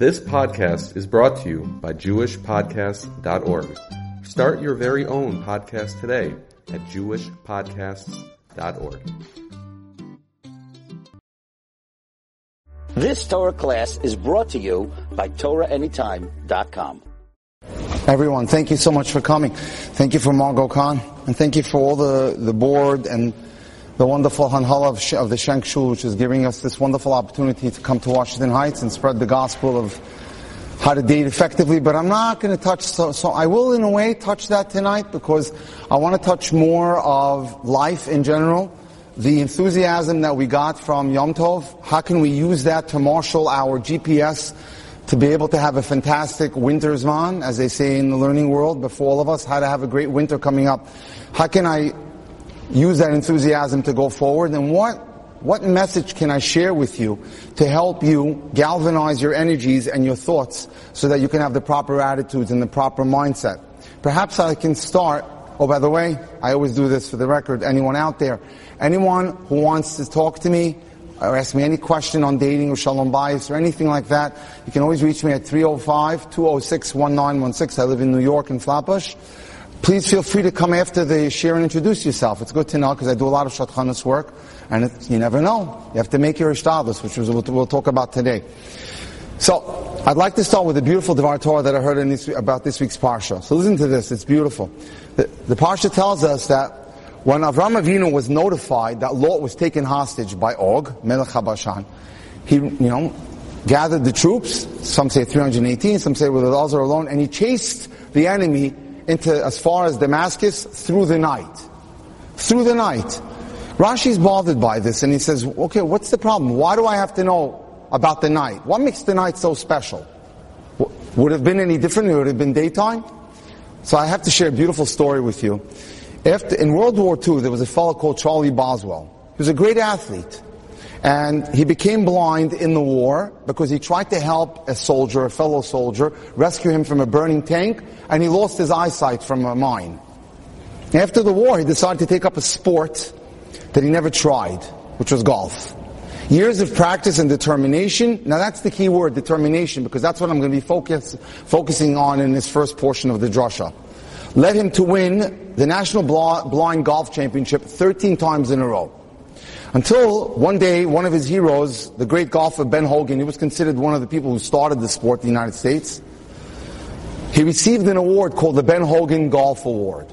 This podcast is brought to you by JewishPodcasts.org. Start your very own podcast today at JewishPodcasts.org. This Torah class is brought to you by TorahAnytime.com. Everyone, thank you so much for coming. Thank you for Margot Khan, and thank you for all the, the board and the wonderful Hanhala of, the Shank Shul, which is giving us this wonderful opportunity to come to Washington Heights and spread the gospel of how to date effectively. But I'm not going to touch, so, so I will in a way touch that tonight because I want to touch more of life in general, the enthusiasm that we got from Yom Tov. How can we use that to marshal our GPS to be able to have a fantastic winter zman, as they say in the learning world, before all of us, how to have a great winter coming up. How can I use that enthusiasm to go forward? And what, what message can I share with you to help you galvanize your energies and your thoughts so that you can have the proper attitudes and the proper mindset? Perhaps I can start, oh by the way, I always do this for the record, anyone out there, anyone who wants to talk to me, or ask me any question on dating or shalom bayis or anything like that, you can always reach me at 305-206-1916. I live in New York in Flatbush. Please feel free to come after the share and introduce yourself. It's good to know because I do a lot of Shatchanas work and it, you never know. You have to make your ishtadlus, which is what we'll talk about today. So, I'd like to start with a beautiful Devar Torah that I heard this, about this week's Parsha. So listen to this, it's beautiful. The, the Parsha tells us that when Avram Avinu was notified that Lot was taken hostage by Og, Melech HaBashan, he, you know, gathered the troops, some say 318, some say with Eliezer alone, and he chased the enemy into as far as Damascus through the night. Through the night. Rashi's bothered by this and he says, okay, what's the problem? Why do I have to know about the night? What makes the night so special? Would it have been any different? It would have been daytime? So I have to share a beautiful story with you. After, in World War II, there was a fellow called Charlie Boswell. He was a great athlete. And he became blind in the war because he tried to help a soldier, a fellow soldier, rescue him from a burning tank, and he lost his eyesight from a mine. After the war, he decided to take up a sport that he never tried, which was golf. Years of practice and determination. Now that's the key word, determination, because that's what I'm going to be focus, focusing on in this first portion of the drasha. Led him to win the National Blind Golf Championship 13 times in a row. Until one day, one of his heroes, the great golfer Ben Hogan, he was considered one of the people who started the sport in the United States. He received an award called the Ben Hogan Golf Award.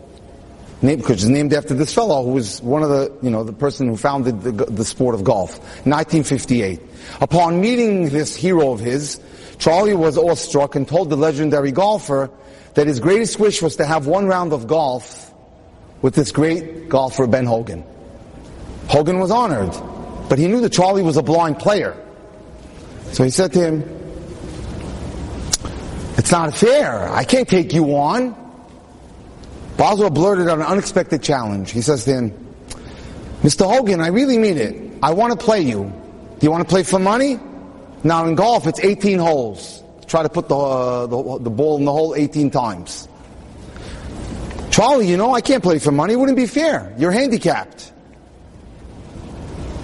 Because it's named after this fellow who was one of the, you know, the person who founded the, the sport of golf. 1958. Upon meeting this hero of his, Charlie was awestruck and told the legendary golfer that his greatest wish was to have one round of golf with this great golfer Ben Hogan. Hogan was honored, but he knew that Charlie was a blind player. So he said to him, it's not fair. I can't take you on. Boswell blurted out an unexpected challenge. He says to him, Mr. Hogan, I really mean it. I want to play you. Do you want to play for money? Now in golf, it's 18 holes. Try to put the, uh, the, the ball in the hole 18 times. Charlie, you know, I can't play for money. It wouldn't be fair. You're handicapped.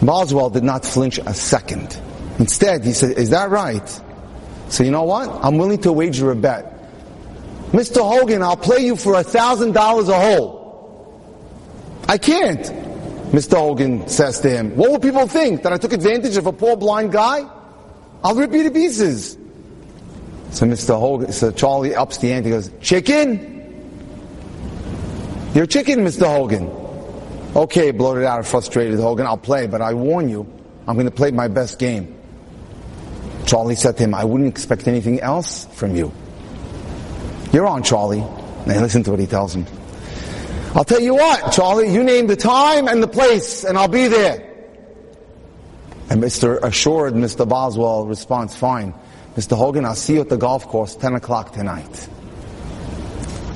Boswell did not flinch a second. Instead, he said, is that right? So you know what? I'm willing to wager a bet. Mr. Hogan, I'll play you for a thousand dollars a hole. I can't. Mr. Hogan says to him, what will people think? That I took advantage of a poor blind guy? I'll rip you to pieces. So Mr. Hogan, so Charlie ups the ante, goes, chicken? You're chicken, Mr. Hogan. Okay, bloated out and frustrated Hogan, I'll play, but I warn you, I'm going to play my best game. Charlie said to him, I wouldn't expect anything else from you. You're on, Charlie. Now listen to what he tells him. I'll tell you what, Charlie, you name the time and the place, and I'll be there. And Mr. Assured, Mr. Boswell responds, fine. Mr. Hogan, I'll see you at the golf course 10 o'clock tonight.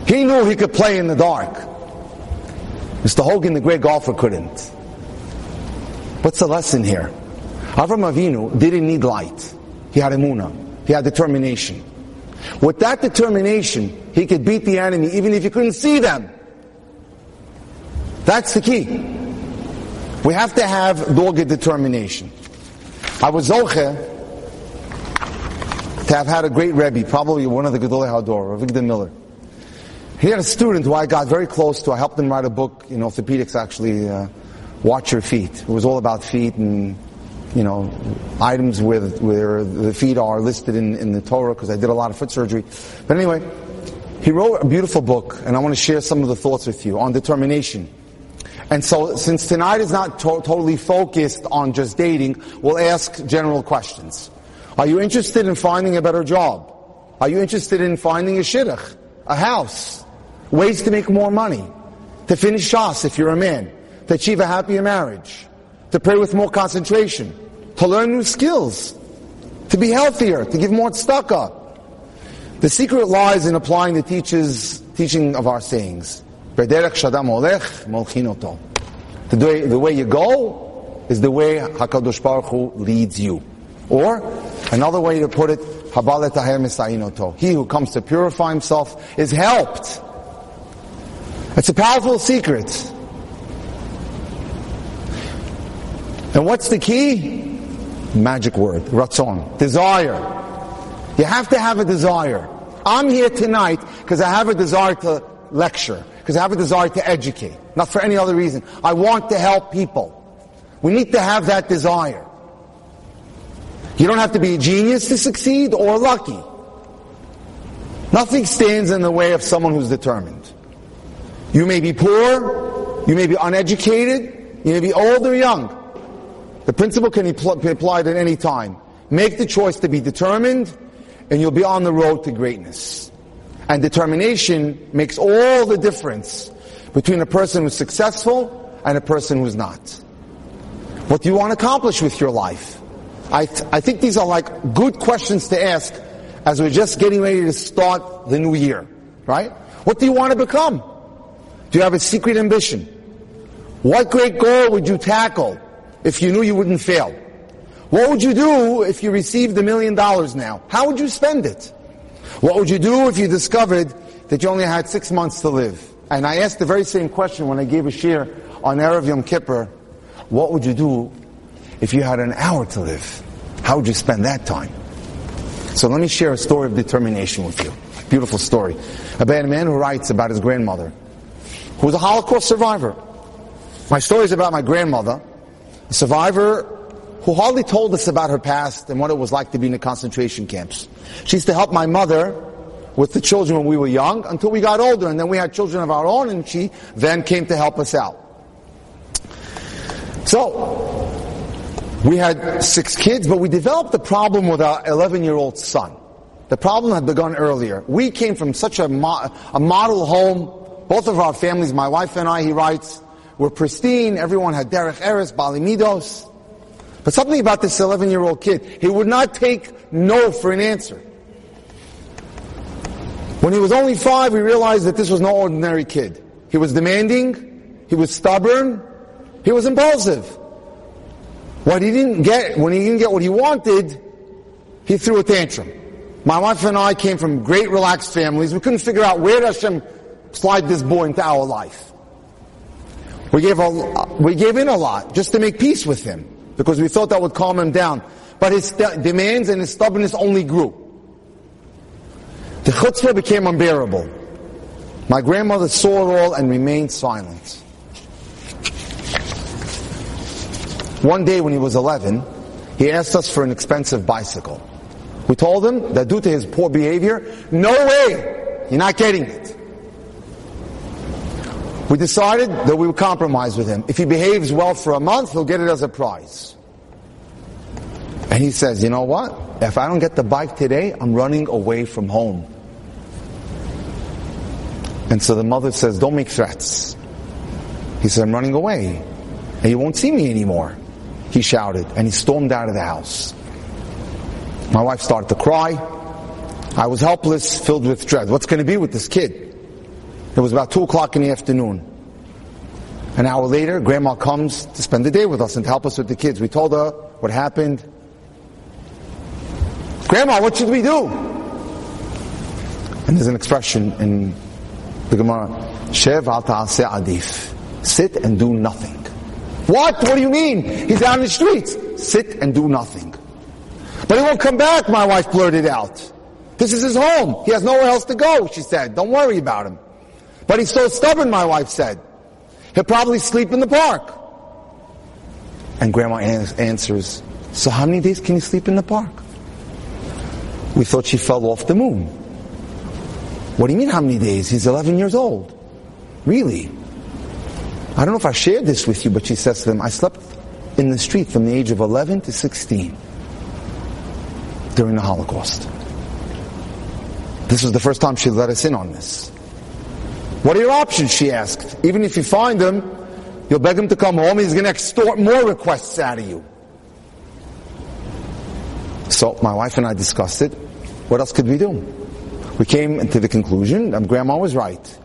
He knew he could play in the dark. Mr. Hogan, the great golfer, couldn't. What's the lesson here? Avram Avinu didn't need light. He had emunah. He had determination. With that determination, he could beat the enemy even if he couldn't see them. That's the key. We have to have dogged determination. I was zoche to have had a great Rebbe, probably one of the Gedolei Hador, Avigdor Miller. He had a student who I got very close to. I helped him write a book in orthopedics, actually, uh, Watch Your Feet. It was all about feet and, you know, items where the, where the feet are listed in, in the Torah, because I did a lot of foot surgery. But anyway, he wrote a beautiful book, and I want to share some of the thoughts with you on determination. And so, since tonight is not to- totally focused on just dating, we'll ask general questions. Are you interested in finding a better job? Are you interested in finding a shidduch, a house, ways to make more money, to finish shas if you're a man, to achieve a happier marriage, to pray with more concentration, to learn new skills, to be healthier, to give more tzedakah? The secret lies in applying the teacher's teaching of our sayings. The way, the way you go is the way Hakadosh Baruch Hu leads you. Or another way to put it. He who comes to purify himself is helped. It's a powerful secret. And what's the key? Magic word, ratzon, desire. You have to have a desire. I'm here tonight because I have a desire to lecture, because I have a desire to educate, not for any other reason. I want to help people. We need to have that desire. You don't have to be a genius to succeed or lucky. Nothing stands in the way of someone who's determined. You may be poor, you may be uneducated, you may be old or young. The principle can be applied at any time. Make the choice to be determined, and you'll be on the road to greatness. And determination makes all the difference between a person who's successful and a person who's not. What do you want to accomplish with your life? I, th- I think these are like good questions to ask as we're just getting ready to start the new year, right? What do you want to become? Do you have a secret ambition? What great goal would you tackle if you knew you wouldn't fail? What would you do if you received a million dollars now? How would you spend it? What would you do if you discovered that you only had six months to live? And I asked the very same question when I gave a shiur on Erev Yom Kippur. What would you do if you had an hour to live? How would you spend that time? So let me share a story of determination with you. Beautiful story. About a man who writes about his grandmother, who was a Holocaust survivor. My story is about my grandmother, a survivor who hardly told us about her past and what it was like to be in the concentration camps. She used to help my mother with the children when we were young until we got older, and then we had children of our own, and she then came to help us out. So, we had six kids, but we developed a problem with our 11 year old son. The problem had begun earlier. We came from such a, mo- a model home. Both of our families, my wife and I, he writes, were pristine. Everyone had derech eretz, balimidos. But something about this 11 year old kid, he would not take no for an answer. When he was only five, we realized that this was no ordinary kid. He was demanding, he was stubborn, he was impulsive. What he didn't get, when he didn't get what he wanted, he threw a tantrum. My wife and I came from great relaxed families. We couldn't figure out where Hashem slide this boy into our life. We gave, a, we gave in a lot just to make peace with him because we thought that would calm him down. But his st- demands and his stubbornness only grew. The chutzpah became unbearable. My grandmother saw it all and remained silent. One day when he was 11, he asked us for an expensive bicycle. We told him that due to his poor behavior, no way, you're not getting it. We decided that we would compromise with him. If he behaves well for a month, he'll get it as a prize. And he says, you know what? If I don't get the bike today, I'm running away from home. And so the mother says, don't make threats. He said, I'm running away. And you won't see me anymore. He shouted, and he stormed out of the house. My wife started to cry. I was helpless, filled with dread. What's going to be with this kid? It was about 2 o'clock in the afternoon. An hour later, grandma comes to spend the day with us and to help us with the kids. We told her what happened. Grandma, what should we do? And there's an expression in the Gemara, Shev al adif. Sit and do nothing. What? What do you mean? He's out in the streets. Sit and do nothing. But he won't come back, my wife blurted out. This is his home. He has nowhere else to go, she said. Don't worry about him. But he's so stubborn, my wife said. He'll probably sleep in the park. And grandma answers, so how many days can you sleep in the park? We thought she fell off the moon. What do you mean how many days? He's 11 years old. Really? I don't know if I shared this with you, but she says to them, I slept in the street from the age of 11 to 16 during the Holocaust. This was the first time she let us in on this. What are your options? She asked. Even if you find him, you'll beg him to come home. He's going to extort more requests out of you. So my wife and I discussed it. What else could we do? We came to the conclusion that grandma was right.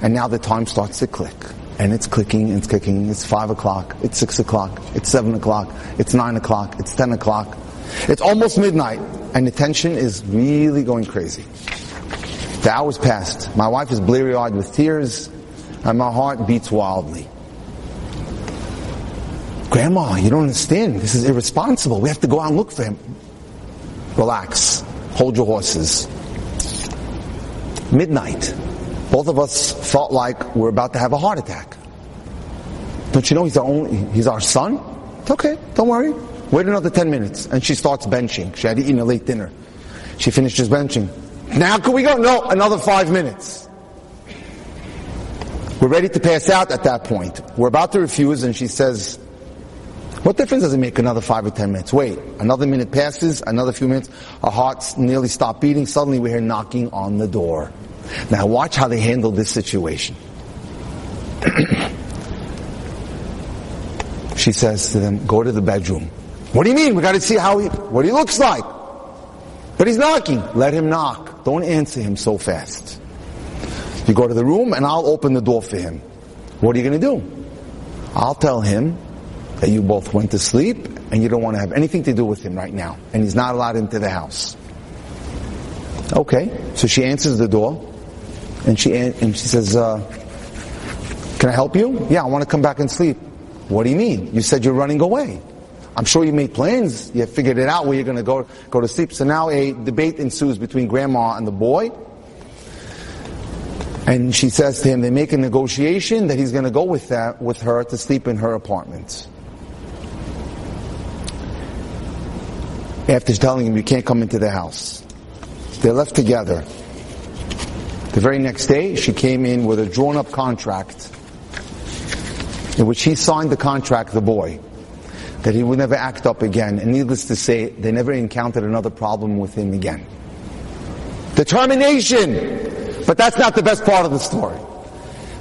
And now the time starts to click. And it's clicking, it's clicking. It's five o'clock, it's six o'clock, it's seven o'clock, it's nine o'clock, it's ten o'clock. It's almost midnight. And the tension is really going crazy. The hours passed. My wife is bleary eyed with tears, and my heart beats wildly. Grandma, you don't understand. This is irresponsible. We have to go out and look for him. Relax. Hold your horses. Midnight. Both of us felt like we're about to have a heart attack. Don't you know he's our he's our son? It's okay. Don't worry. Wait another 10 minutes. And she starts benching. She had eaten a late dinner. She finishes benching. Now can we go? No, another five minutes. We're ready to pass out at that point. We're about to refuse and she says, what difference does it make another five or ten minutes? Wait, another minute passes, another few minutes, our hearts nearly stop beating, suddenly we hear knocking on the door. Now watch how they handle this situation. she says to them, go to the bedroom. What do you mean? We gotta see how he, what he looks like. But he's knocking. Let him knock. Don't answer him so fast. You go to the room and I'll open the door for him. What are you going to do? I'll tell him that you both went to sleep and you don't want to have anything to do with him right now. And he's not allowed into the house. Okay. So she answers the door and she, and she says, uh, can I help you? Yeah, I want to come back and sleep. What do you mean? You said you're running away. I'm sure you made plans. You figured it out where you're going to go go to sleep. So now a debate ensues between grandma and the boy. And she says to him, they make a negotiation that he's going to go with that with her to sleep in her apartment. After telling him you can't come into the house, They're left together. The very next day, she came in with a drawn-up contract in which he signed the contract, the boy that he would never act up again. And needless to say, they never encountered another problem with him again. Determination! But that's not the best part of the story.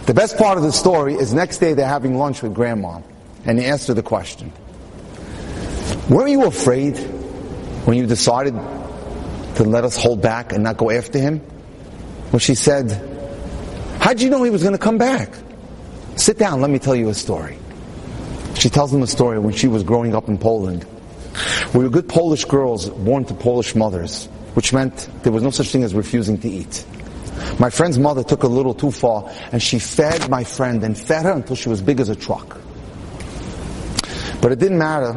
The best part of the story is next day they're having lunch with grandma, and he asked her the question. Weren't you afraid when you decided to let us hold back and not go after him? Well, she said, how'd you know he was going to come back? Sit down, let me tell you a story. She tells them a story when she was growing up in Poland. We were good Polish girls born to Polish mothers, which meant there was no such thing as refusing to eat. My friend's mother took a little too far and she fed my friend and fed her until she was big as a truck. But it didn't matter.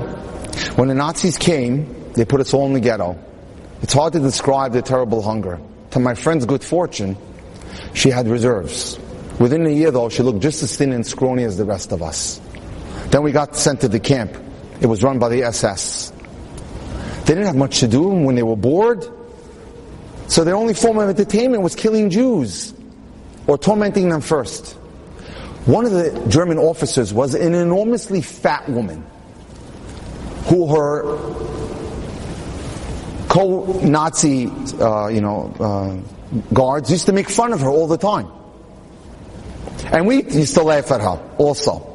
When the Nazis came, they put us all in the ghetto. It's hard to describe the terrible hunger. To my friend's good fortune, she had reserves. Within a year though, she looked just as thin and scrawny as the rest of us. Then we got sent to the camp. It was run by the SS. They didn't have much to do when they were bored. So their only form of entertainment was killing Jews or tormenting them first. One of the German officers was an enormously fat woman who her co-Nazi, uh, you know, uh, guards used to make fun of her all the time. And we used to laugh at her also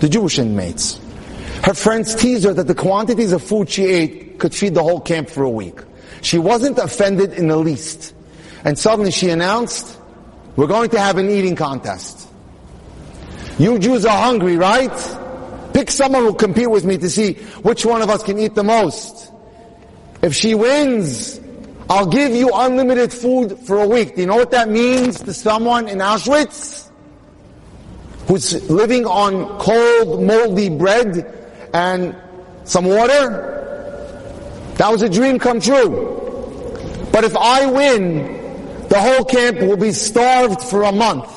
the Jewish inmates. Her friends teased her that the quantities of food she ate could feed the whole camp for a week. She wasn't offended in the least. And suddenly she announced, we're going to have an eating contest. You Jews are hungry, right? Pick someone who'll compete with me to see which one of us can eat the most. If she wins, I'll give you unlimited food for a week. Do you know what that means to someone in Auschwitz? Who's living on cold, moldy bread and some water? That was a dream come true. But if I win, the whole camp will be starved for a month.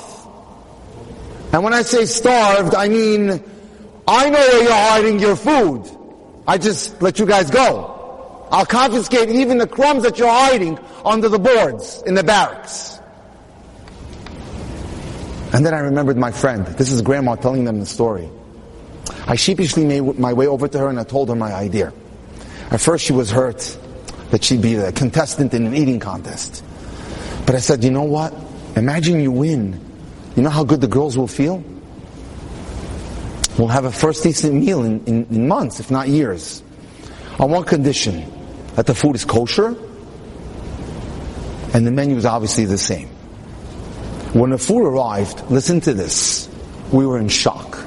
And when I say starved, I mean, I know where you're hiding your food. I just let you guys go. I'll confiscate even the crumbs that you're hiding under the boards in the barracks. And then I remembered my friend. This is grandma telling them the story. I sheepishly made my way over to her and I told her my idea. At first she was hurt that she'd be a contestant in an eating contest. But I said, you know what? Imagine you win. You know how good the girls will feel? We'll have a first decent meal in, in, in months, if not years. On one condition, that the food is kosher, and the menu is obviously the same. When the food arrived, listen to this, we were in shock.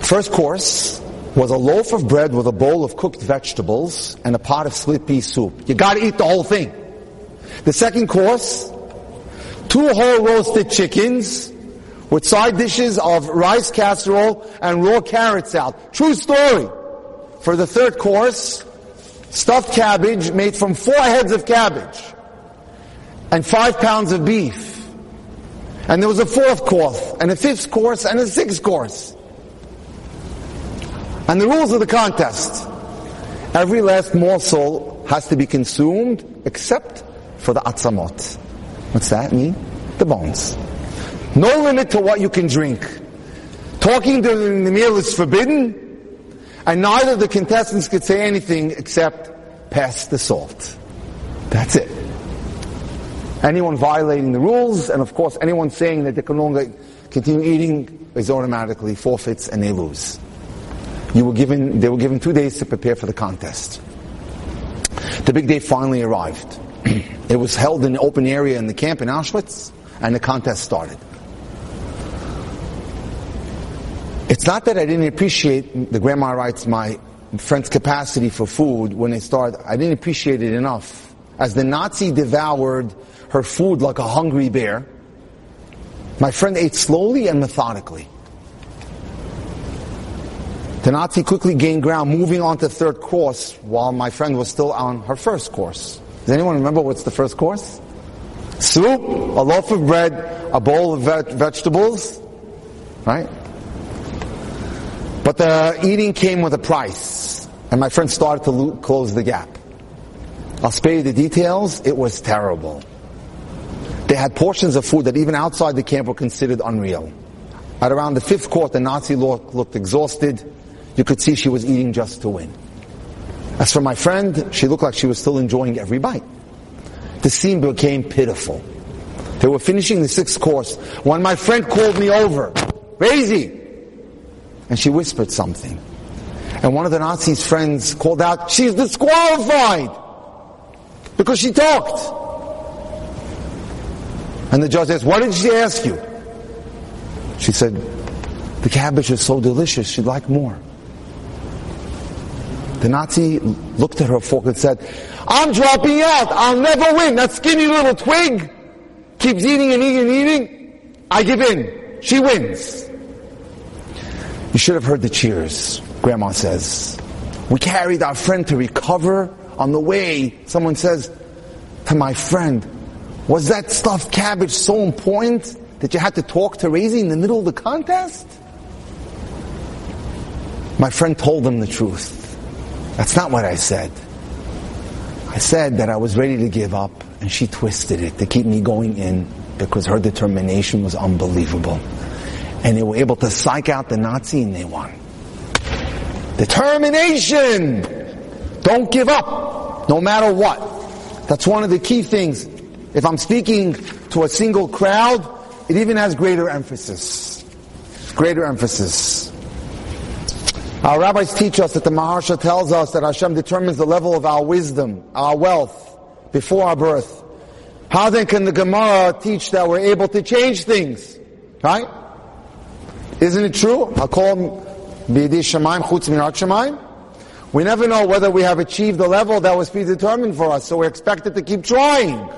First course was a loaf of bread with a bowl of cooked vegetables and a pot of split pea soup. You gotta eat the whole thing. The second course, two whole roasted chickens with side dishes of rice casserole and raw carrot salad. True story. For the third course, stuffed cabbage made from four heads of cabbage and five pounds of beef. And there was a fourth course and a fifth course and a sixth course. And the rules of the contest. Every last morsel has to be consumed except for the atzamot. What's that mean? The bones. No limit to what you can drink. Talking during the meal is forbidden, and neither of the contestants could say anything except pass the salt. That's it. Anyone violating the rules, and of course anyone saying that they can no longer continue eating, is automatically forfeits and they lose. You were given, they were given two days to prepare for the contest. The big day finally arrived. it was held in an open area in the camp in Auschwitz, and the contest started. It's not that I didn't appreciate, the grandma writes, my friend's capacity for food when they started. I didn't appreciate it enough. As the Nazi devoured her food like a hungry bear, my friend ate slowly and methodically. The Nazi quickly gained ground, moving on to third course, while my friend was still on her first course. Does anyone remember what's the first course? Soup, a loaf of bread, a bowl of ve- vegetables, right? But the eating came with a price, and my friend started to lo- close the gap. I'll spare you the details. It was terrible. They had portions of food that even outside the camp were considered unreal. At around the fifth court, the Nazi look, looked exhausted. You could see she was eating just to win. As for my friend, she looked like she was still enjoying every bite. The scene became pitiful. They were finishing the sixth course when my friend called me over. Razy! And she whispered something. And one of the Nazis' friends called out, she's disqualified! Because she talked. And the judge asked, what did she ask you? She said, the cabbage is so delicious, she'd like more. The Nazi looked at her fork and said, I'm dropping out. I'll never win. That skinny little twig keeps eating and eating and eating. I give in. She wins. You should have heard the cheers, Grandma says. We carried our friend to recover. On the way, someone says to my friend, was that stuffed cabbage so important that you had to talk to Razy in the middle of the contest? My friend told them the truth. That's not what I said. I said that I was ready to give up, and she twisted it to keep me going in because her determination was unbelievable. And they were able to psych out the Nazi and they won. Determination! Don't give up, no matter what. That's one of the key things. If I'm speaking to a single crowd, it even has greater emphasis. Greater emphasis. Our rabbis teach us that the Maharsha tells us that Hashem determines the level of our wisdom, our wealth, before our birth. How then can the Gemara teach that we're able to change things? Right? Isn't it true? We never know whether we have achieved the level that was predetermined for us, so we're expected to keep trying.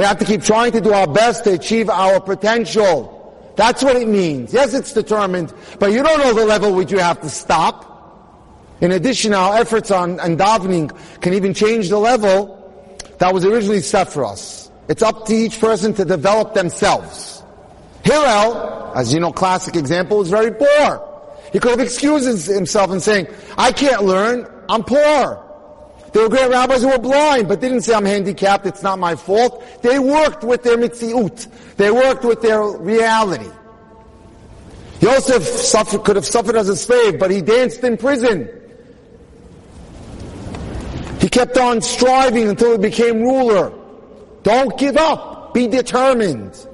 We have to keep trying to do our best to achieve our potential. That's what it means. Yes, it's determined, but you don't know the level which you have to stop. In addition, our efforts on, on davening can even change the level that was originally set for us. It's up to each person to develop themselves. Hillel, as you know, classic example, was very poor. He could have excused himself in saying, I can't learn, I'm poor. There were great rabbis who were blind, but didn't say I'm handicapped, it's not my fault. They worked with their mitziut. They worked with their reality. Yosef suffered, could have suffered as a slave, but he danced in prison. He kept on striving until he became ruler. Don't give up. Be determined.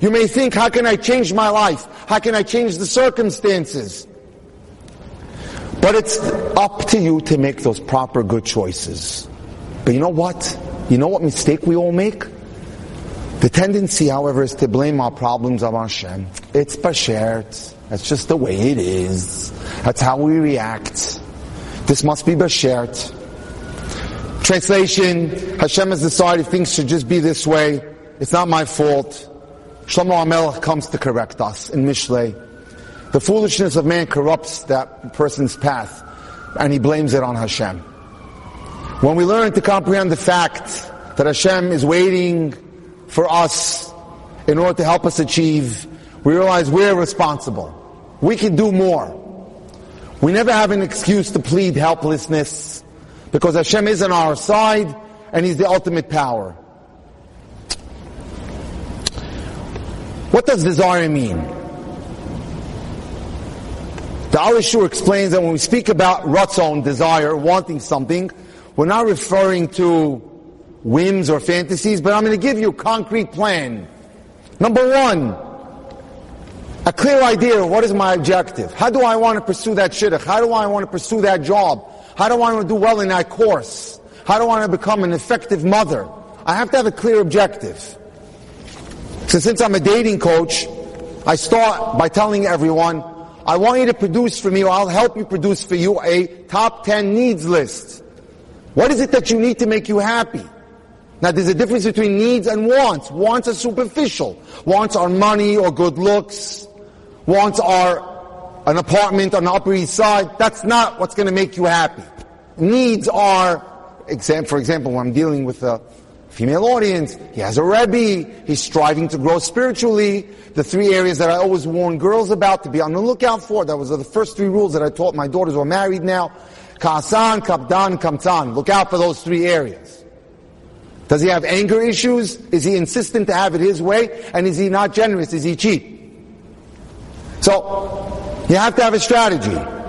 You may think, how can I change my life? How can I change the circumstances? But it's up to you to make those proper good choices. But you know what? You know what mistake we all make? The tendency, however, is to blame our problems on Hashem. It's bashert. That's just the way it is. That's how we react. This must be bashert. Translation, Hashem has decided things should just be this way. It's not my fault. Shlomo HaMelech comes to correct us in Mishlei. The foolishness of man corrupts that person's path, and he blames it on Hashem. When we learn to comprehend the fact that Hashem is waiting for us in order to help us achieve, we realize we're responsible. We can do more. We never have an excuse to plead helplessness because Hashem is on our side and He's the ultimate power. What does desire mean? The Alei Shur explains that when we speak about ratzon, desire, wanting something, we're not referring to whims or fantasies, but I'm going to give you a concrete plan. Number one, a clear idea of what is my objective. How do I want to pursue that shidduch? How do I want to pursue that job? How do I want to do well in that course? How do I want to become an effective mother? I have to have a clear objective. So since I'm a dating coach, I start by telling everyone, I want you to produce for me, or I'll help you produce for you a top 10 needs list. What is it that you need to make you happy? Now there's a difference between needs and wants. Wants are superficial. Wants are money or good looks. Wants are an apartment on the Upper East Side, that's not what's going to make you happy. Needs are, for example, when I'm dealing with a female audience, he has a Rebbe, he's striving to grow spiritually. The three areas that I always warn girls about to be on the lookout for, that was the first three rules that I taught my daughters who are married now. Kasan, Kapdan, Kamtzan. Look out for those three areas. Does he have anger issues? Is he insistent to have it his way? And is he not generous? Is he cheap? So, you have to have a strategy.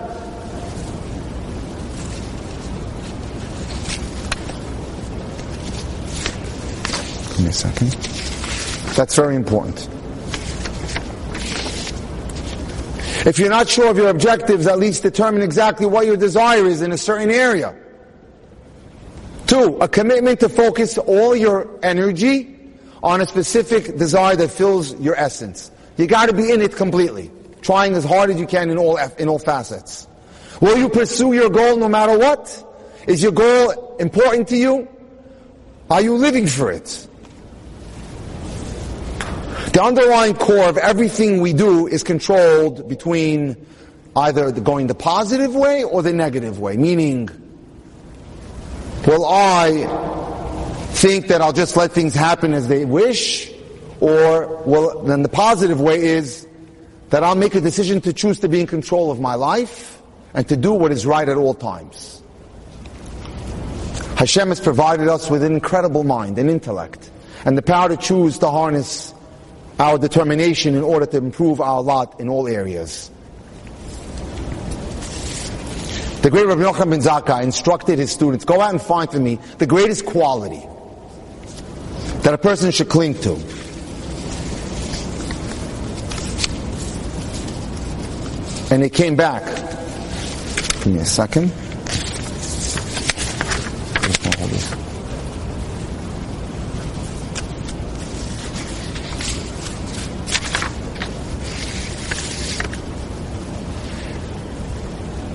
Give me a second. That's very important. If you're not sure of your objectives, at least determine exactly what your desire is in a certain area. Two, a commitment to focus all your energy on a specific desire that fills your essence. You gotta be in it completely trying as hard as you can in all, in all facets. Will you pursue your goal no matter what? Is your goal important to you? Are you living for it? The underlying core of everything we do is controlled between either the going the positive way or the negative way. Meaning, will I think that I'll just let things happen as they wish? Or will, then the positive way is, that I'll make a decision to choose to be in control of my life and to do what is right at all times. Hashem has provided us with an incredible mind and intellect and the power to choose to harness our determination in order to improve our lot in all areas. The great Rabbi Yochanan ben Zakkai instructed his students, go out and find for me the greatest quality that a person should cling to. and they came back. Give me a second.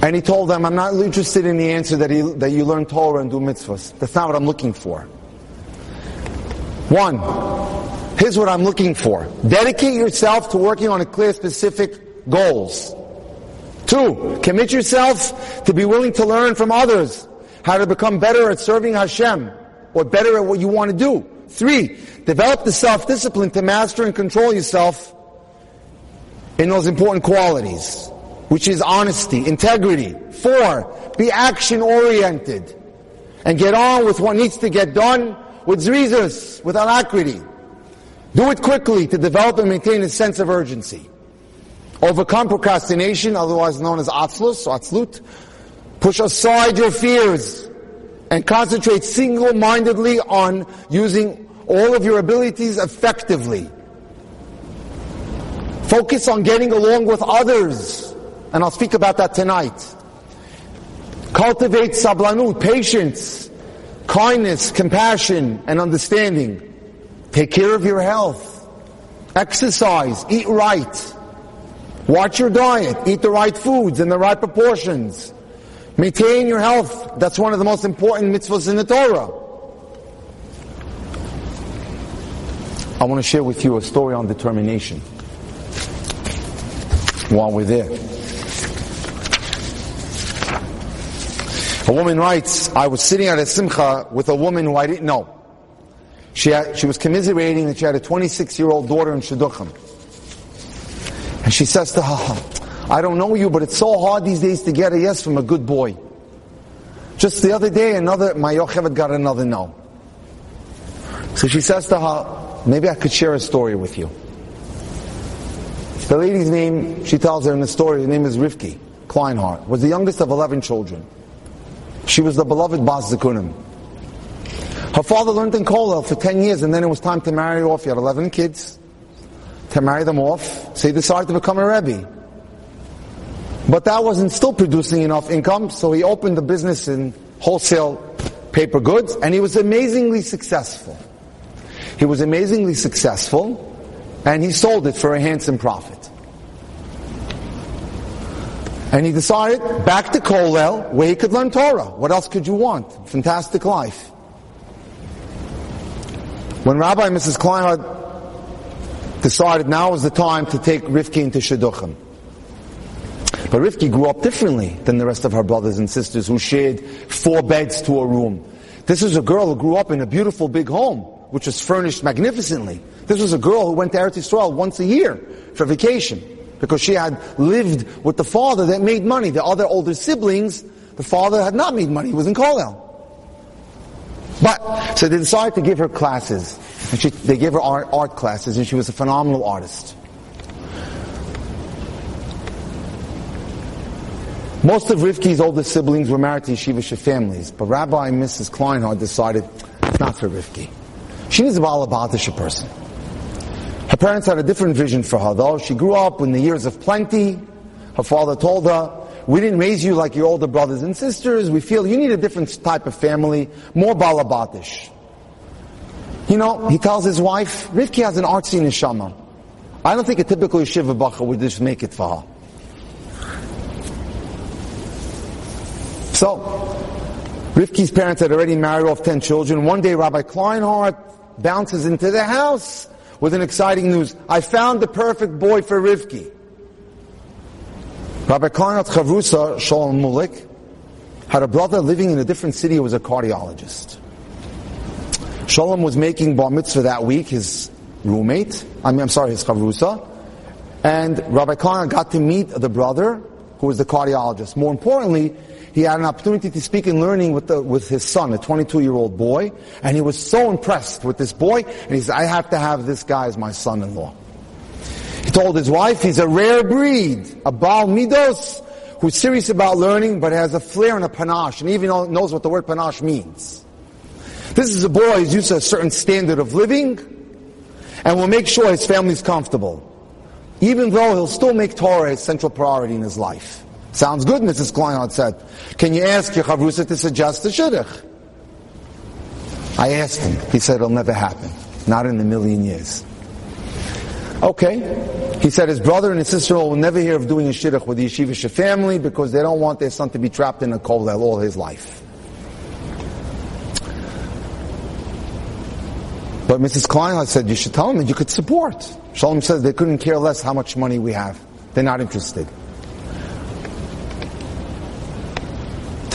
And he told them, I'm not interested in the answer that, he, that you learn Torah and do mitzvahs. That's not what I'm looking for. One, here's what I'm looking for. Dedicate yourself to working on a clear, specific goals. Two, commit yourself to be willing to learn from others how to become better at serving Hashem or better at what you want to do. Three, develop the self-discipline to master and control yourself in those important qualities, which is honesty, integrity. Four, be action-oriented and get on with what needs to get done with zrizas, with alacrity. Do it quickly to develop and maintain a sense of urgency. Overcome procrastination, otherwise known as atzlus or atzlut. Push aside your fears and concentrate single-mindedly on using all of your abilities effectively. Focus on getting along with others. And I'll speak about that tonight. Cultivate sablanut, patience, kindness, compassion, and understanding. Take care of your health. Exercise. Eat right. Watch your diet. Eat the right foods in the right proportions. Maintain your health. That's one of the most important mitzvahs in the Torah. I want to share with you a story on determination while we're there. A woman writes, I was sitting at a simcha with a woman who I didn't know. She, had, she was commiserating that she had a 26 year old daughter in Shidduchim. And she says to her, I don't know you, but it's so hard these days to get a yes from a good boy. Just the other day, another, my Yocheved got another no. So she says to her, maybe I could share a story with you. The lady's name, she tells her in the story, her name is Rivki Kleinhardt, was the youngest of 11 children. She was the beloved Bas Zikunim. Her father learned in Kollel for 10 years and then it was time to marry off. He had 11 kids. To marry them off, so he decided to become a Rebbe. But that wasn't still producing enough income, so he opened a business in wholesale paper goods and he was amazingly successful. He was amazingly successful and he sold it for a handsome profit. And he decided back to Kollel where he could learn Torah. What else could you want? Fantastic life. When Rabbi and Mrs. Kleinhardt decided now was the time to take Rivki into Shidduchim. But Rivki grew up differently than the rest of her brothers and sisters who shared four beds to a room. This was a girl who grew up in a beautiful big home, which was furnished magnificently. This was a girl who went to Eretz Yisrael once a year for vacation because she had lived with the father that made money. The other older siblings, the father had not made money. He was in Kollel. But, so they decided to give her classes. And she, they gave her art, art classes and she was a phenomenal artist. Most of Rivki's older siblings were married to yeshivish families, but Rabbi and Mrs. Kleinhardt decided it's not for Rivki. She needs a Balabatish person. Parents had a different vision for her, though. She grew up in the years of plenty. Her father told her, we didn't raise you like your older brothers and sisters. We feel you need a different type of family, more balabatish. You know, he tells his wife, Rivki has an artsy neshama. I don't think a typical yeshiva bachur would just make it for her. So, Rivki's parents had already married off 10 children. One day Rabbi Kleinhardt bounces into the house with an exciting news. I found the perfect boy for Rivki. Rabbi Karnat Chavrusa Shalom Mulik had a brother living in a different city who was a cardiologist. Shalom was making bar mitzvah that week, his roommate, I mean, I'm sorry, his Chavrusa, and Rabbi Karnat got to meet the brother who was the cardiologist. More importantly, he had an opportunity to speak and learning with, the, with his son, a 22 year old boy, and he was so impressed with this boy, and he said, I have to have this guy as my son-in-law. He told his wife he's a rare breed, a Baal Midos, who's serious about learning, but has a flair and a panache, and even knows what the word panache means. This is a boy who's used to a certain standard of living, and will make sure his family's comfortable. Even though he'll still make Torah his central priority in his life. Sounds good, Mrs. Kleinhardt said. Can you ask your chavrusa to suggest a shidduch? I asked him. He said it'll never happen. Not in a million years. Okay. He said his brother and his sister will never hear of doing a shidduch with the yeshivish family because they don't want their son to be trapped in a kollel all his life. But Mrs. Kleinhardt said, you should tell them that you could support. Shalom says they couldn't care less how much money we have. They're not interested.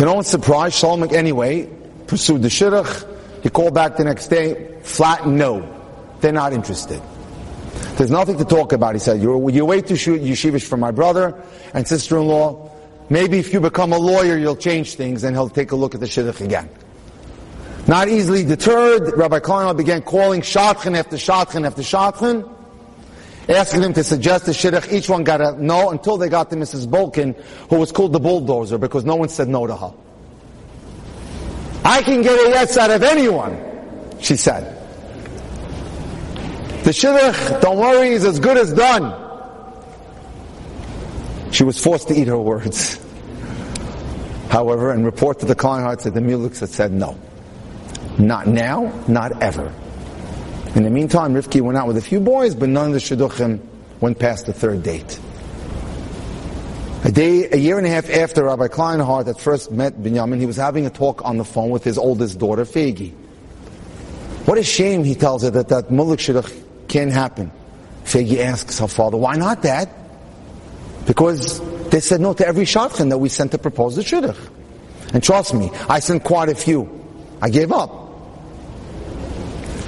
To no one's surprise, Shalom anyway pursued the shidduch. He called back the next day, flat no. They're not interested. There's nothing to talk about, he said. You're, you're way too yeshivish for my brother and sister-in-law. Maybe if you become a lawyer, you'll change things and he'll take a look at the shidduch again. Not easily deterred, Rabbi Kleinel began calling shadchan after shadchan after shadchan, asking them to suggest the shidduch. Each one got a no until they got to Mrs. Bolkin, who was called the bulldozer because no one said no to her. I can get a yes out of anyone, she said. The shidduch, don't worry, is as good as done. She was forced to eat her words. However, and report to the Kleinhardt that the Muleks had said no. Not now, not ever. In the meantime, Rivki went out with a few boys, but none of the Shidduchim went past the third date. A day, a year and a half after Rabbi Kleinhardt had first met Binyamin, he was having a talk on the phone with his oldest daughter, Fegi. What a shame, he tells her, that that Mulek Shidduch can't happen. Fegi asks her father, why not, Dad? Because they said no to every shadchan that we sent to propose the Shidduch. And trust me, I sent quite a few. I gave up.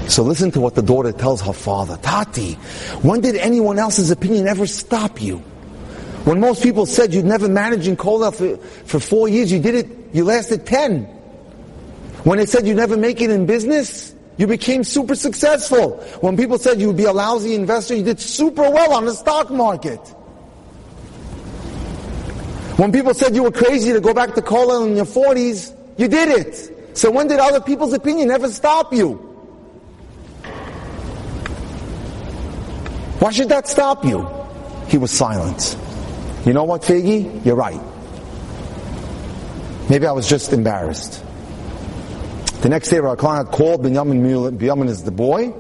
So listen to what the daughter tells her father. Tati, when did anyone else's opinion ever stop you? When most people said you'd never manage in Kollel for, for four years, you did it, you lasted ten. When they said you'd never make it in business, you became super successful. When people said you would be a lousy investor, you did super well on the stock market. When people said you were crazy to go back to Kollel in your 40s, you did it. So when did other people's opinion ever stop you? Why should that stop you? He was silent. You know what, Figi? You're right. Maybe I was just embarrassed. The next day, client called Binyamin Mulek. Binyamin is the boy.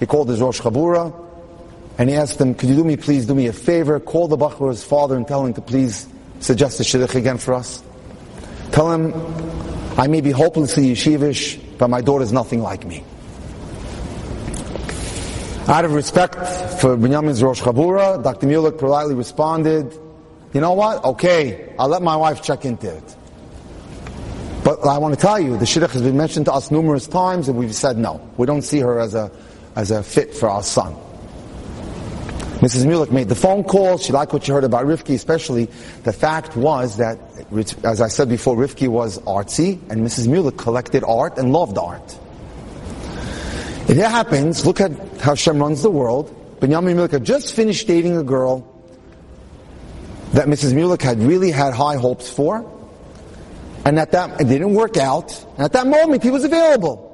He called his Rosh Chabura, and he asked him, could you do me, please do me a favor? Call the Bachur's father and tell him to please suggest the Shidduch again for us. Tell him, I may be hopelessly yeshivish, but my daughter is nothing like me. Out of respect for Binyamin's Rosh Chabura, Dr. Mulek politely responded, you know what? Okay, I'll let my wife check into it. But I want to tell you, the shidduch has been mentioned to us numerous times, and we've said no. We don't see her as a as a fit for our son. Mrs. Mulek made the phone call. She liked what she heard about Rifki, especially the fact was that, as I said before, Rifki was artsy, and Mrs. Mulek collected art and loved art. It happens, look at how Shem runs the world. Benjamin Mulek had just finished dating a girl that Mrs. Mulek had really had high hopes for. And at that, it didn't work out. And at that moment, he was available.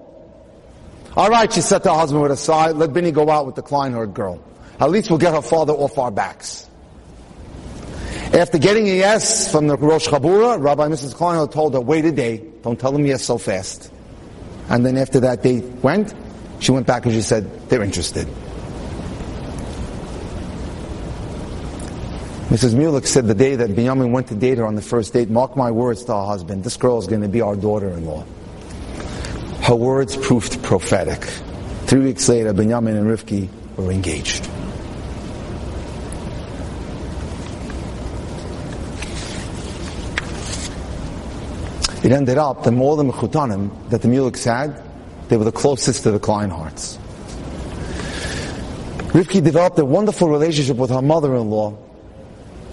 All right, she said to her husband with a sigh, let Benny go out with the Kleinhardt girl. At least we'll get her father off our backs. After getting a yes from the Rosh Chabura, Rabbi Mrs. Kleinhardt told her, wait a day, don't tell him yes so fast. And then after that day went, she went back and she said, they're interested. Mrs. Mulek said the day that Benjamin went to date her on the first date, mark my words to her husband, this girl is going to be our daughter-in-law. Her words proved prophetic. Three weeks later, Benjamin and Rivki were engaged. It ended up that all the mechutanim that the Muleks had, they were the closest to the Kleinhardts. Rivki developed a wonderful relationship with her mother-in-law,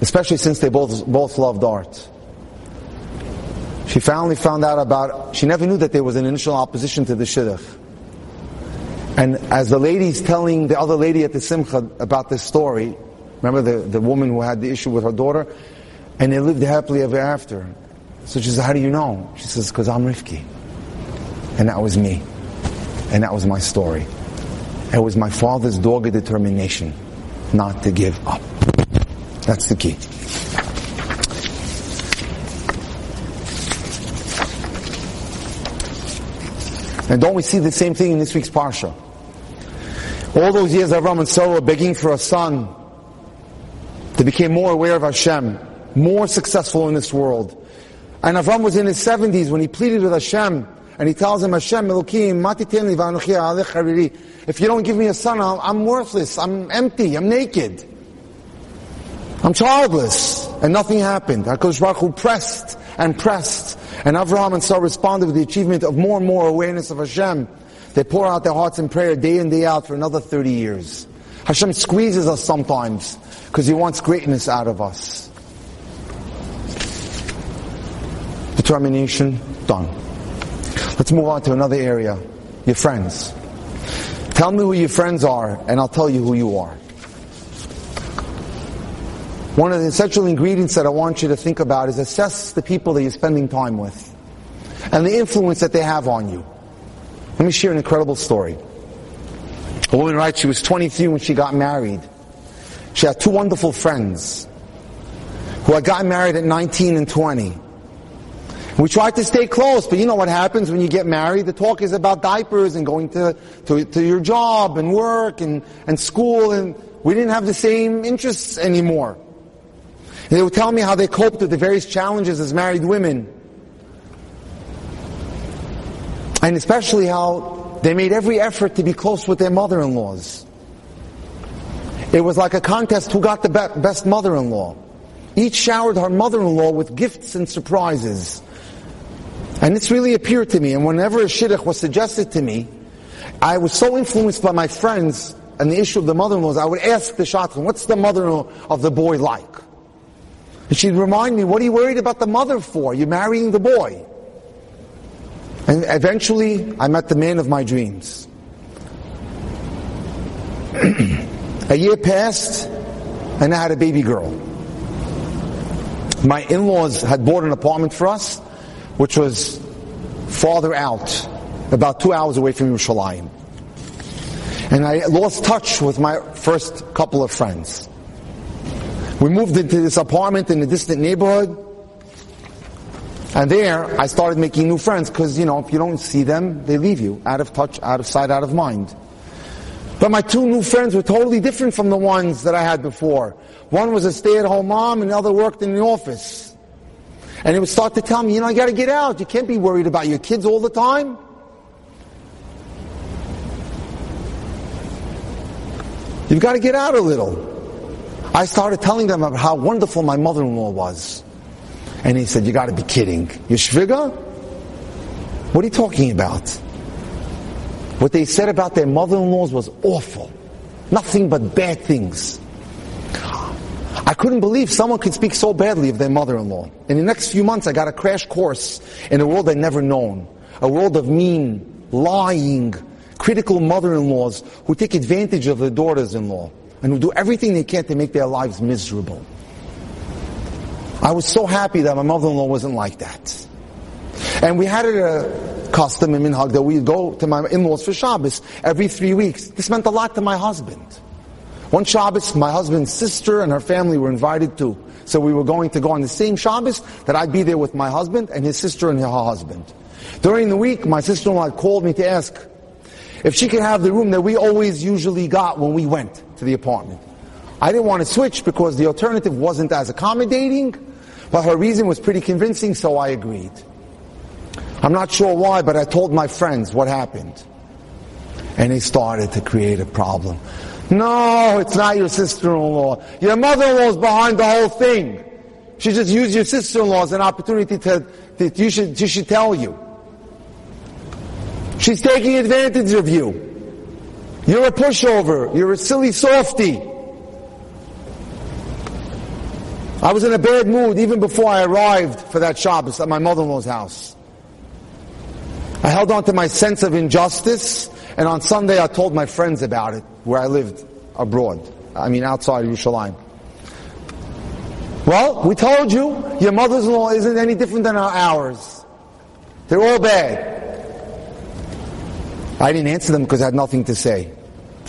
especially since they both, both loved art. She finally found out about, she never knew that there was an initial opposition to the shidduch. And as the lady's telling the other lady at the simcha about this story, remember the, the woman who had the issue with her daughter, and they lived happily ever after. So she says, how do you know? She says, because I'm Rifki. And that was me. And that was my story. It was my father's dogged determination not to give up. That's the key. And don't we see the same thing in this week's Parsha? All those years Avram and Sarah begging for a son. They became more aware of Hashem, more successful in this world. And Avram was in his 70s when he pleaded with Hashem, and he tells him, Hashem, Elokim, if you don't give me a son, I'm worthless, I'm empty, I'm naked. I'm childless. And nothing happened. HaKadosh Baruch pressed and pressed And Avraham and Sarah responded with the achievement of more and more awareness of Hashem. They pour out their hearts in prayer day in, day out for another 30 years. Hashem squeezes us sometimes because He wants greatness out of us. Determination, done. Let's move on to another area. Your friends. Tell me who your friends are, and I'll tell you who you are. One of the essential ingredients that I want you to think about is assess the people that you're spending time with and the influence that they have on you. Let me share an incredible story. A woman writes she was 23 when she got married. She had two wonderful friends who had gotten married at 19 and 20. We tried to stay close, but you know what happens when you get married? The talk is about diapers and going to, to, to your job and work and, and school, and we didn't have the same interests anymore. And they would tell me how they coped with the various challenges as married women. And especially how they made every effort to be close with their mother-in-laws. It was like a contest who got the be- best mother-in-law. Each showered her mother-in-law with gifts and surprises. And this really appeared to me, and whenever a shidduch was suggested to me, I was so influenced by my friends and the issue of the mother-in-laws, I would ask the shadchan, what's the mother-in-law of the boy like? And she'd remind me, what are you worried about the mother for? You're marrying the boy. And eventually, I met the man of my dreams. a year passed, and I had a baby girl. My in-laws had bought an apartment for us, which was farther out, about two hours away from Yerushalayim. And I lost touch with my first couple of friends. We moved into this apartment in a distant neighborhood. And there, I started making new friends because, you know, if you don't see them, they leave you. Out of touch, out of sight, out of mind. But my two new friends were totally different from the ones that I had before. One was a stay-at-home mom and the other worked in the office. And it would start to tell me, you know, I gotta get out. You can't be worried about your kids all the time. You've got to get out a little. I started telling them about how wonderful my mother-in-law was. And he said, you gotta be kidding. You shviga? What are you talking about? What they said about their mother-in-laws was awful. Nothing but bad things. I couldn't believe someone could speak so badly of their mother-in-law. In the next few months, I got a crash course in a world I'd never known. A world of mean, lying, critical mother-in-laws who take advantage of their daughters-in-law and who do everything they can to make their lives miserable. I was so happy that my mother-in-law wasn't like that. And we had a custom in Minhag that we'd go to my in-laws for Shabbos every three weeks. This meant a lot to my husband. One Shabbos, my husband's sister and her family were invited too. So we were going to go on the same Shabbos that I'd be there with my husband and his sister and her husband. During the week, my sister-in-law called me to ask if she could have the room that we always usually got when we went to the apartment. I didn't want to switch because the alternative wasn't as accommodating, but her reason was pretty convincing, so I agreed. I'm not sure why, but I told my friends what happened. And they started to create a problem. No, it's not your sister-in-law. Your mother-in-law's behind the whole thing. She just used your sister-in-law as an opportunity to, to you should, she should tell you. She's taking advantage of you. You're a pushover. You're a silly softy. I was in a bad mood even before I arrived for that Shabbos at my mother-in-law's house. I held on to my sense of injustice, and on Sunday I told my friends about it, where I lived abroad. I mean outside of Yerushalayim. Well, we told you, your mother-in-law isn't any different than our ours. They're all bad. I didn't answer them because I had nothing to say.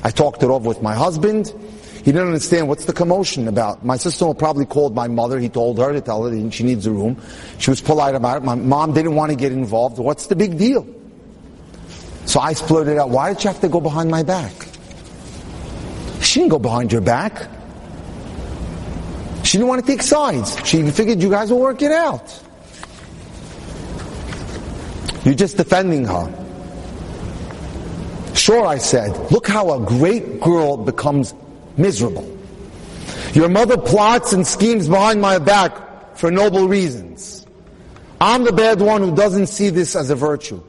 I talked it over with my husband. He didn't understand what's the commotion about. My sister-in-law probably called my mother. He told her to tell her that she needs a room. She was polite about it. My mom didn't want to get involved. What's the big deal? So I splurted out, why did you have to go behind my back? She didn't go behind your back. She didn't want to take sides. She even figured you guys will work it out. You're just defending her. Sure, I said, look how a great girl becomes miserable. Your mother plots and schemes behind my back for noble reasons. I'm the bad one who doesn't see this as a virtue.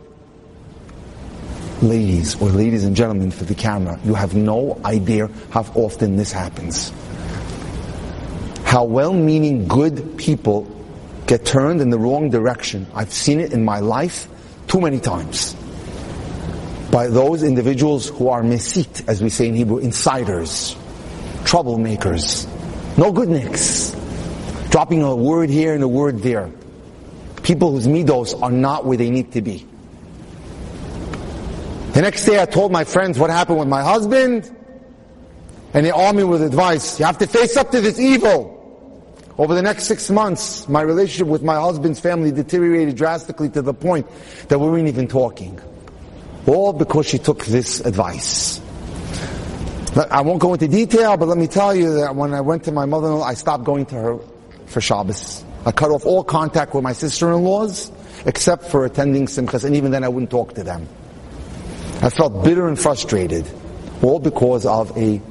Ladies, or ladies and gentlemen for the camera, you have no idea how often this happens. How well-meaning good people get turned in the wrong direction. I've seen it in my life too many times. By those individuals who are mesit, as we say in Hebrew, insiders, troublemakers, no good nicks, dropping a word here and a word there. People whose midos are not where they need to be. The next day I told my friends what happened with my husband, and they armed me with advice. You have to face up to this evil. Over the next six months, my relationship with my husband's family deteriorated drastically to the point that we weren't even talking. All because she took this advice. I won't go into detail, but let me tell you that when I went to my mother-in-law, I stopped going to her for Shabbos. I cut off all contact with my sister-in-laws, except for attending Simchas, and even then I wouldn't talk to them. I felt bitter and frustrated, all because of a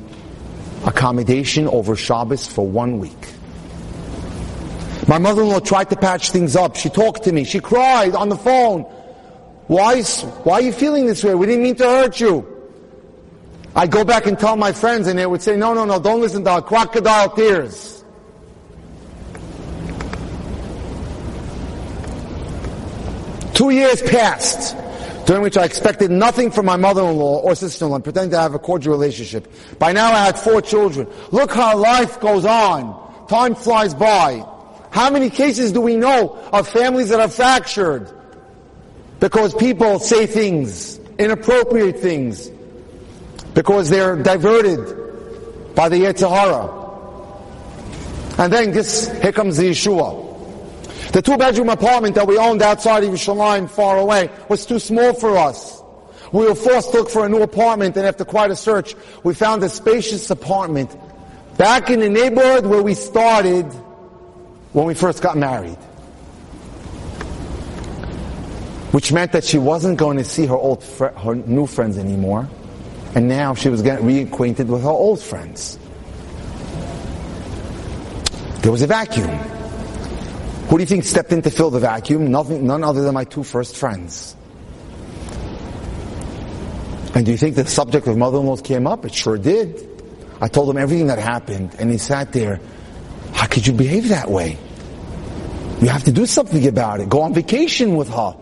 accommodation over Shabbos for one week. My mother-in-law tried to patch things up. She talked to me. She cried on the phone. Why, why are you feeling this way? We didn't mean to hurt you. I'd go back and tell my friends and they would say, no, no, no, don't listen to our crocodile tears. Two years passed, during which I expected nothing from my mother-in-law or sister-in-law, pretending to have a cordial relationship. By now I had four children. Look how life goes on. Time flies by. How many cases do we know of families that are fractured because people say things, inappropriate things, because they're diverted by the Yetzer Hara. And then this, here comes the Yeshua. The two-bedroom apartment that we owned outside of Yerushalayim, far away, was too small for us. We were forced to look for a new apartment, and after quite a search, we found a spacious apartment back in the neighborhood where we started when we first got married. Which meant that she wasn't going to see her old fr- her new friends anymore. And now she was getting reacquainted with her old friends. There was a vacuum. Who do you think stepped in to fill the vacuum? Nothing, none other than my two first friends. And do you think the subject of mother-in-laws came up? It sure did. I told him everything that happened, and he sat there how could you behave that way? You have to do something about it. Go on vacation with her.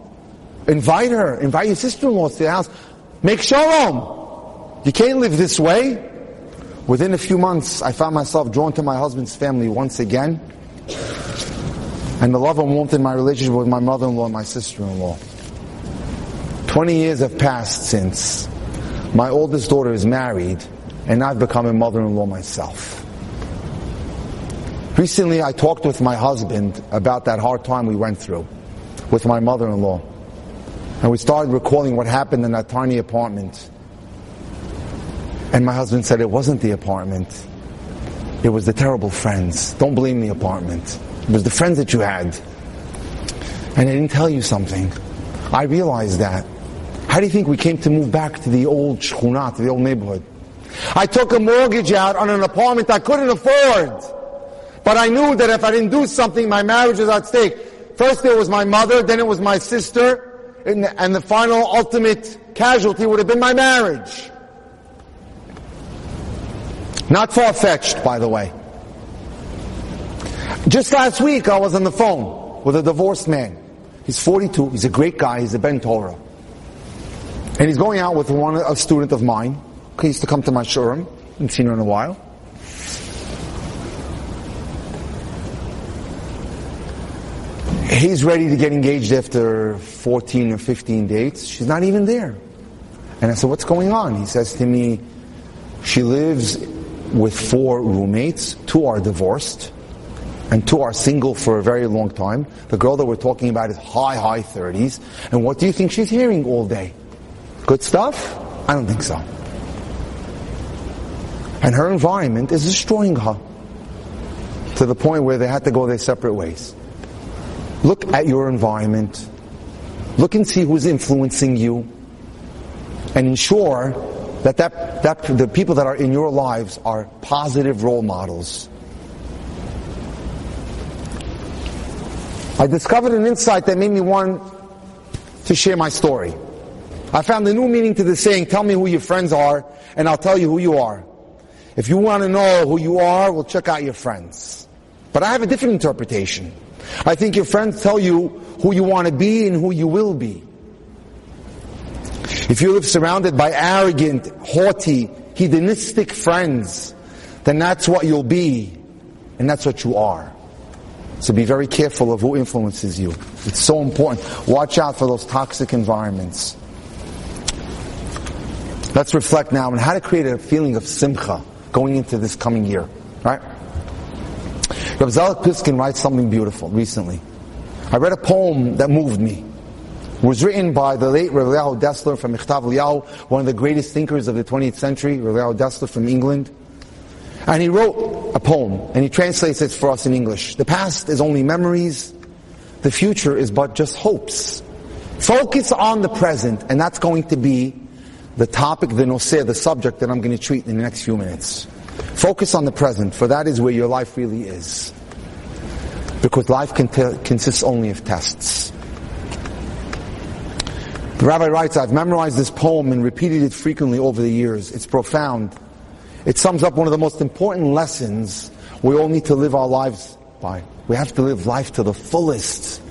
Invite her. Invite your sister-in-law to the house. Make shalom. You can't live this way. Within a few months, I found myself drawn to my husband's family once again. And the love and warmth in my relationship with my mother-in-law and my sister-in-law. Twenty years have passed since. My oldest daughter is married, and I've become a mother-in-law myself. Recently, I talked with my husband about that hard time we went through with my mother-in-law. And we started recalling what happened in that tiny apartment. And my husband said it wasn't the apartment. It was the terrible friends. Don't blame the apartment. It was the friends that you had. And I didn't tell you something. I realized that. How do you think we came to move back to the old shchuna, to the old neighborhood? I took a mortgage out on an apartment I couldn't afford. But I knew that if I didn't do something, my marriage was at stake. First it was my mother, then it was my sister, and and the final ultimate casualty would have been my marriage. Not far-fetched, by the way. Just last week I was on the phone with a divorced man. He's 42, he's a great guy, he's a Ben Torah. And he's going out with one, a student of mine. He used to come to my showroom. Haven't seen her in a while. He's ready to get engaged after 14 or 15 dates. She's not even there. And I said, what's going on? He says to me, she lives with four roommates. Two are divorced and two are single for a very long time. The girl that we're talking about is high, high 30s. And what do you think she's hearing all day? Good stuff? I don't think so. And her environment is destroying her to the point where they had to go their separate ways. Look at your environment. Look and see who's influencing you. And ensure that, that, that the people that are in your lives are positive role models. I discovered an insight that made me want to share my story. I found a new meaning to the saying, tell me who your friends are, and I'll tell you who you are. If you want to know who you are, well, check out your friends. But I have a different interpretation. I think your friends tell you who you want to be and who you will be. If you live surrounded by arrogant, haughty, hedonistic friends, then that's what you'll be, and that's what you are. So be very careful of who influences you. It's so important. Watch out for those toxic environments. Let's reflect now on how to create a feeling of simcha going into this coming year. Right? Rav Zelig Pliskin writes something beautiful recently. I read a poem that moved me. It was written by the late Rav Eliyahu Dessler from Michtav Eliyahu, one of the greatest thinkers of the 20th century, Rav Eliyahu Dessler from England. And he wrote a poem, and he translates it for us in English. The past is only memories, the future is but just hopes. Focus on the present, and that's going to be the topic, the noseh, the subject that I'm going to treat in the next few minutes. Focus on the present, for that is where your life really is. Because life consists only of tests. The rabbi writes, I've memorized this poem and repeated it frequently over the years. It's profound. It sums up one of the most important lessons we all need to live our lives by. We have to live life to the fullest.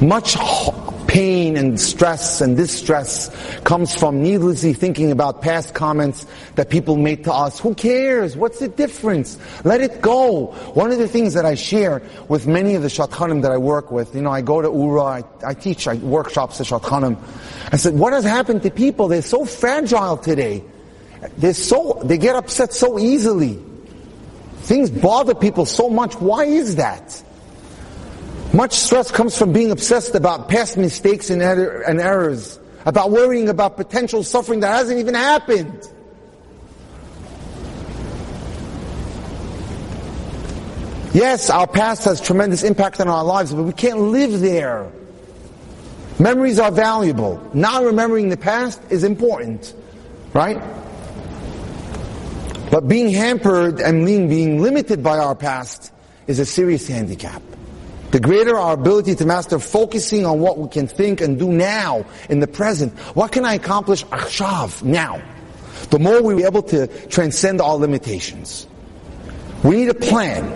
Much pain and stress and distress comes from needlessly thinking about past comments that people made to us. Who cares? What's the difference? Let it go. One of the things that I share with many of the Shadchanim that I work with, you know, I go to Ura, I, I teach I, workshops at Shadchanim. I said, what has happened to people? They're so fragile today. They're so, they get upset so easily. Things bother people so much. Why is that? Much stress comes from being obsessed about past mistakes and, er- and errors, about worrying about potential suffering that hasn't even happened. Yes, our past has tremendous impact on our lives, but we can't live there. Memories are valuable. Not remembering the past is important, right? But being hampered and being limited by our past is a serious handicap. The greater our ability to master focusing on what we can think and do now, in the present. What can I accomplish achshav, now? The more we are able to transcend our limitations. We need a plan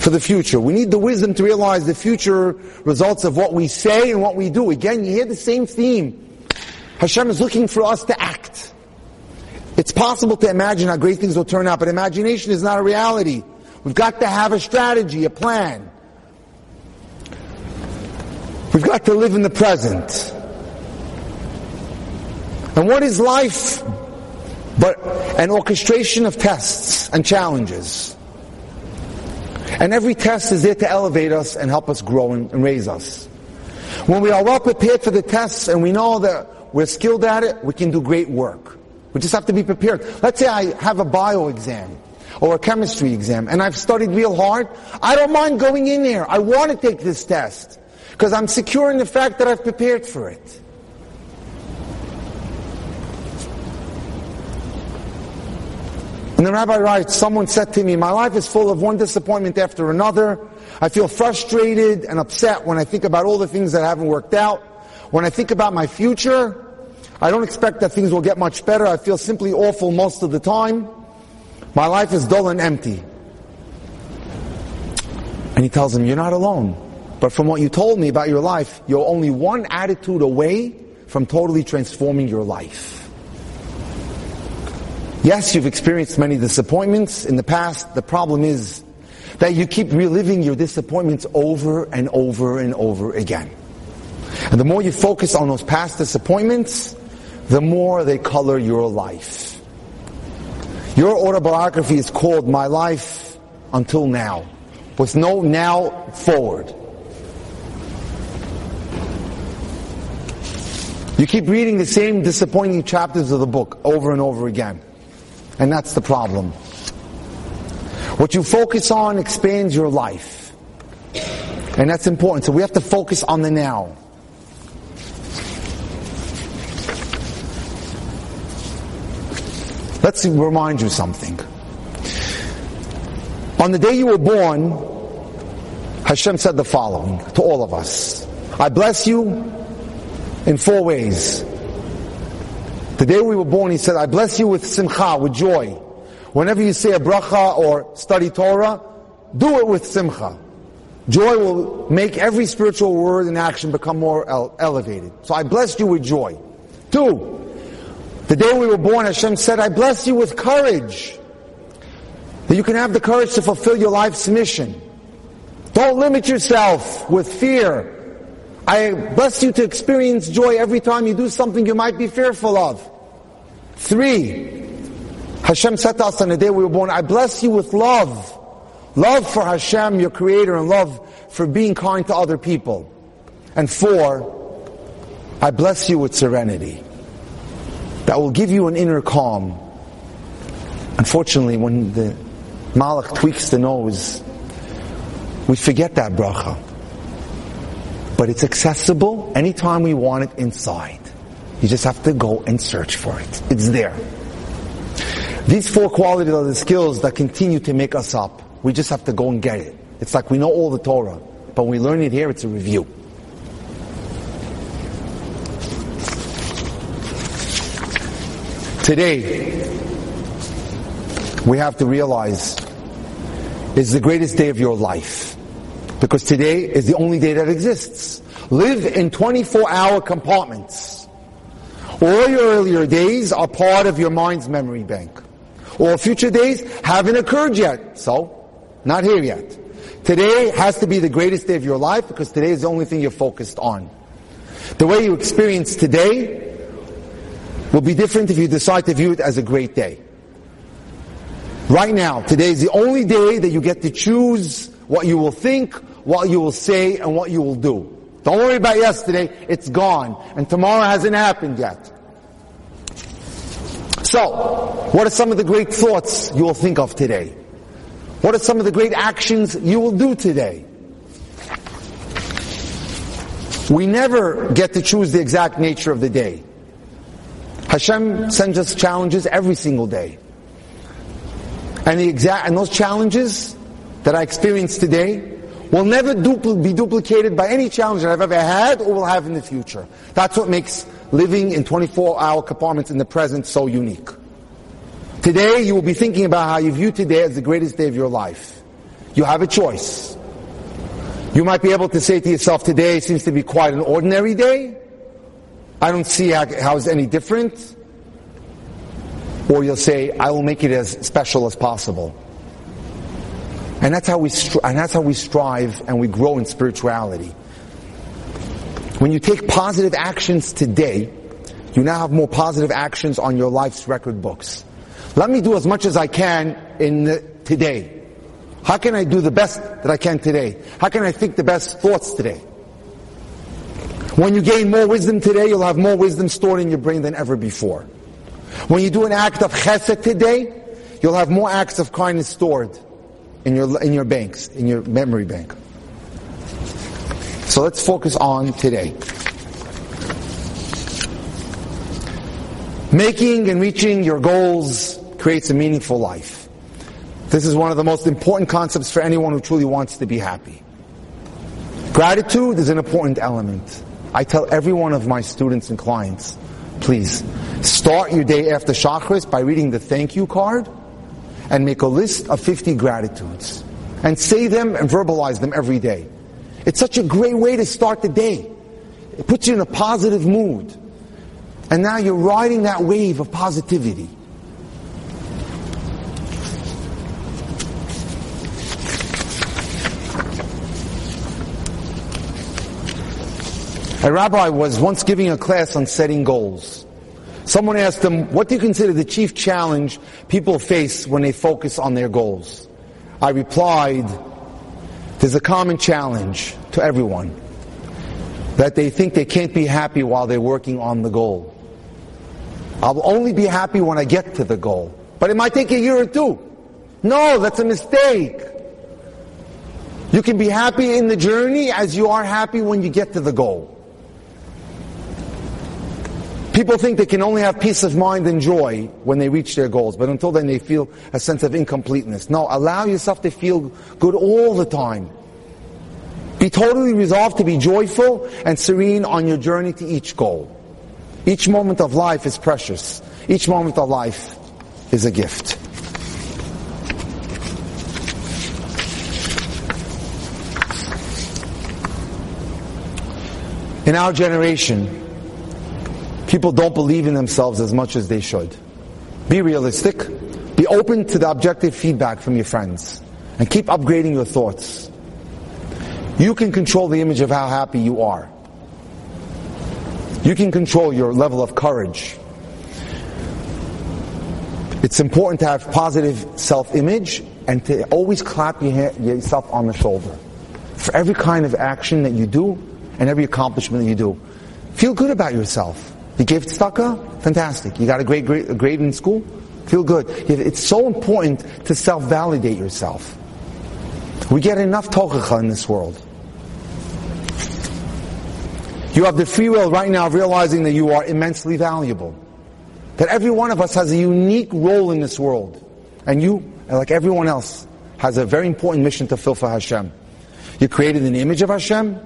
for the future. We need the wisdom to realize the future results of what we say and what we do. Again, you hear the same theme. Hashem is looking for us to act. It's possible to imagine how great things will turn out, but imagination is not a reality. We've got to have a strategy, a plan. We've got to live in the present. And what is life but an orchestration of tests and challenges? And every test is there to elevate us and help us grow and, raise us. When we are well prepared for the tests and we know that we're skilled at it, we can do great work. We just have to be prepared. Let's say I have a bio exam or a chemistry exam and I've studied real hard. I don't mind going in there. I want to take this test. Because I'm secure in the fact that I've prepared for it. And the rabbi writes, someone said to me, my life is full of one disappointment after another. I feel frustrated and upset when I think about all the things that haven't worked out. When I think about my future, I don't expect that things will get much better. I feel simply awful most of the time. My life is dull and empty. And he tells him, you're not alone. But from what you told me about your life, you're only one attitude away from totally transforming your life. Yes, you've experienced many disappointments in the past. The problem is that you keep reliving your disappointments over and over and over again. And the more you focus on those past disappointments, the more they color your life. Your autobiography is called My Life Until Now, with no now forward. You keep reading the same disappointing chapters of the book over and over again. And that's the problem. What you focus on expands your life. And that's important. So we have to focus on the now. Let's remind you something. On the day you were born, Hashem said the following to all of us. I bless you in four ways. The day we were born, he said, I bless you with simcha, with joy. Whenever you say a bracha or study Torah, do it with simcha. Joy will make every spiritual word and action become more ele- elevated. So I blessed you with joy. Two, the day we were born, Hashem said, I bless you with courage. That you can have the courage to fulfill your life's mission. Don't limit yourself with fear. I bless you to experience joy every time you do something you might be fearful of. Three, Hashem said us on the day we were born, I bless you with love. Love for Hashem, your creator, and love for being kind to other people. And four, I bless you with serenity. That will give you an inner calm. Unfortunately, when the Malach tweaks the nose, we forget that bracha. But it's accessible anytime we want it inside. You just have to go and search for it. It's there. These four qualities are the skills that continue to make us up. We just have to go and get it. It's like we know all the Torah, but when we learn it here, it's a review. Today, we have to realize is the greatest day of your life. Because today is the only day that exists. Live in 24 hour compartments. All your earlier days are part of your mind's memory bank. All future days haven't occurred yet. So, not here yet. Today has to be the greatest day of your life because today is the only thing you're focused on. The way you experience today will be different if you decide to view it as a great day. Right now, today is the only day that you get to choose what you will think, what you will say, and what you will do. Don't worry about yesterday, it's gone. And tomorrow hasn't happened yet. So, what are some of the great thoughts you will think of today? What are some of the great actions you will do today? We never get to choose the exact nature of the day. Hashem sends us challenges every single day. And the exact, and those challenges that I experienced today will never dupl- be duplicated by any challenge that I've ever had or will have in the future. That's what makes living in 24 hour compartments in the present so unique. Today you will be thinking about how you view today as the greatest day of your life. You have a choice. You might be able to say to yourself, today seems to be quite an ordinary day. I don't see how, how it's any different. Or you'll say, I will make it as special as possible. And that's how we, and that's how we strive and we grow in spirituality. When you take positive actions today, you now have more positive actions on your life's record books. Let me do as much as I can in the, today. How can I do the best that I can today? How can I think the best thoughts today? When you gain more wisdom today, you'll have more wisdom stored in your brain than ever before. When you do an act of chesed today, you'll have more acts of kindness stored in your, in your banks, in your memory bank. So let's focus on today. Making and reaching your goals creates a meaningful life. This is one of the most important concepts for anyone who truly wants to be happy. Gratitude is an important element. I tell every one of my students and clients, please, start your day after Shacharis by reading the thank you card and make a list of 50 gratitudes. And say them and verbalize them every day. It's such a great way to start the day. It puts you in a positive mood. And now you're riding that wave of positivity. A rabbi was once giving a class on setting goals. Someone asked him, what do you consider the chief challenge people face when they focus on their goals? I replied, there's a common challenge to everyone. That they think they can't be happy while they're working on the goal. I'll only be happy when I get to the goal. But it might take a year or two. No, that's a mistake. You can be happy in the journey as you are happy when you get to the goal. People think they can only have peace of mind and joy when they reach their goals, but until then they feel a sense of incompleteness. No, allow yourself to feel good all the time. Be totally resolved to be joyful and serene on your journey to each goal. Each moment of life is precious. Each moment of life is a gift. In our generation, people don't believe in themselves as much as they should. Be realistic. Be open to the objective feedback from your friends. And keep upgrading your thoughts. You can control the image of how happy you are. You can control your level of courage. It's important to have positive self-image and to always clap your, yourself on the shoulder. For every kind of action that you do, and every accomplishment that you do. Feel good about yourself. You gave tzedakah? Fantastic. You got a great grade, grade in school? Feel good. It's so important to self-validate yourself. We get enough tochacha in this world. You have the free will right now of realizing that you are immensely valuable. That every one of us has a unique role in this world. And you, like everyone else, has a very important mission to fulfill for Hashem. You're created in the image of Hashem.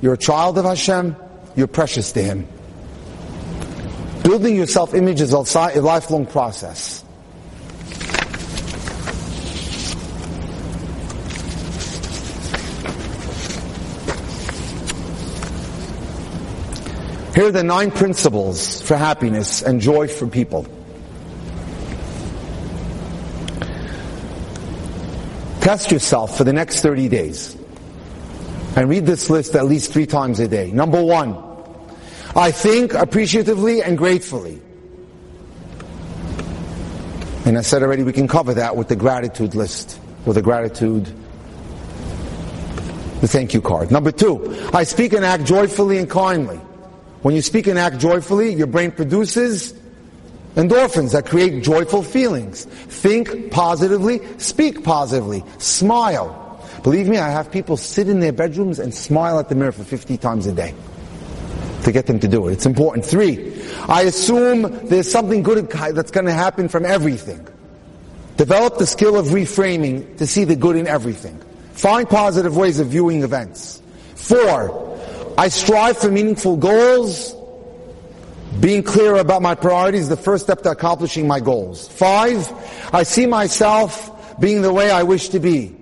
You're a child of Hashem. You're precious to Him. Building your self-image is a lifelong process. Here are the nine principles for happiness and joy for people. Test yourself for the next 30 days. And read this list at least three times a day. Number one, I think appreciatively and gratefully. And I said already we can cover that with the gratitude list, with the gratitude, the thank you card. Number two, I speak and act joyfully and kindly. When you speak and act joyfully, your brain produces endorphins that create joyful feelings. Think positively, speak positively, smile. Believe me, I have people sit in their bedrooms and smile at the mirror for 50 times a day to get them to do it. It's important. Three, I assume there's something good that's going to happen from everything. Develop the skill of reframing to see the good in everything. Find positive ways of viewing events. Four, I strive for meaningful goals. Being clear about my priorities is the first step to accomplishing my goals. Five, I see myself being the way I wish to be.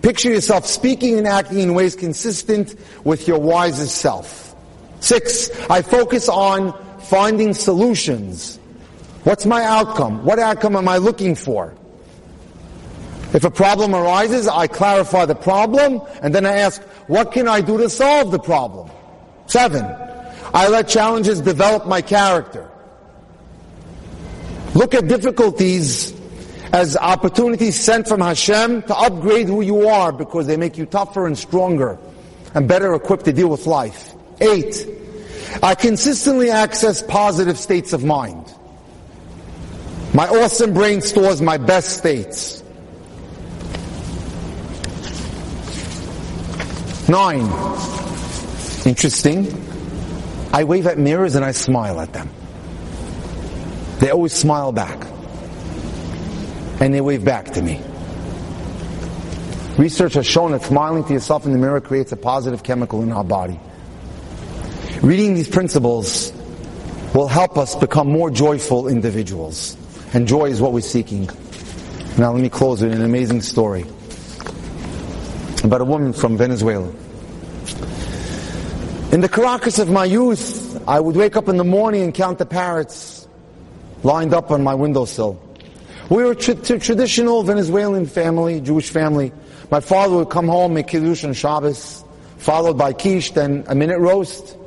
Picture yourself speaking and acting in ways consistent with your wisest self. Six, I focus on finding solutions. What's my outcome? What outcome am I looking for? If a problem arises, I clarify the problem and then I ask, what can I do to solve the problem? Seven, I let challenges develop my character. Look at difficulties as opportunities sent from Hashem to upgrade who you are because they make you tougher and stronger and better equipped to deal with life. Eight, I consistently access positive states of mind. My awesome brain stores my best states. Nine, interesting, I wave at mirrors and I smile at them. They always smile back and they wave back to me. Research has shown that smiling to yourself in the mirror creates a positive chemical in our body. Reading these principles will help us become more joyful individuals. And joy is what we're seeking. Now let me close with an amazing story about a woman from Venezuela. In the Caracas of my youth, I would wake up in the morning and count the parrots lined up on my windowsill. We were a tra- traditional Venezuelan family, Jewish family. My father would come home, make kiddush on Shabbos, followed by quiche, then a minute roast,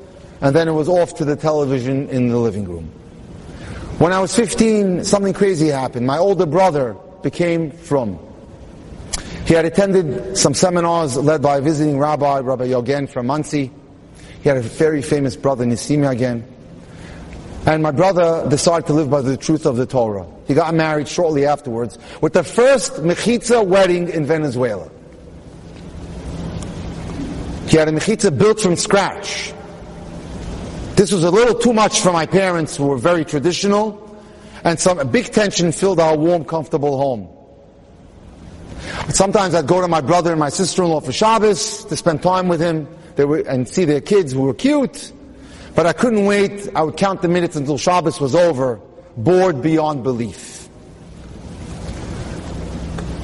and then it was off to the television in the living room. When I was 15, something crazy happened. My older brother became frum. He had attended some seminars led by a visiting rabbi, Rabbi Yagen from Monsey. He had a very famous brother, Nisim Yagen. And my brother decided to live by the truth of the Torah. He got married shortly afterwards with the first mechitza wedding in Venezuela. He had a mechitza built from scratch. This was a little too much for my parents who were very traditional and some big tension filled our warm, comfortable home. Sometimes I'd go to my brother and my sister-in-law for Shabbos to spend time with him they were, and see their kids who were cute. But I couldn't wait. I would count the minutes until Shabbos was over, bored beyond belief.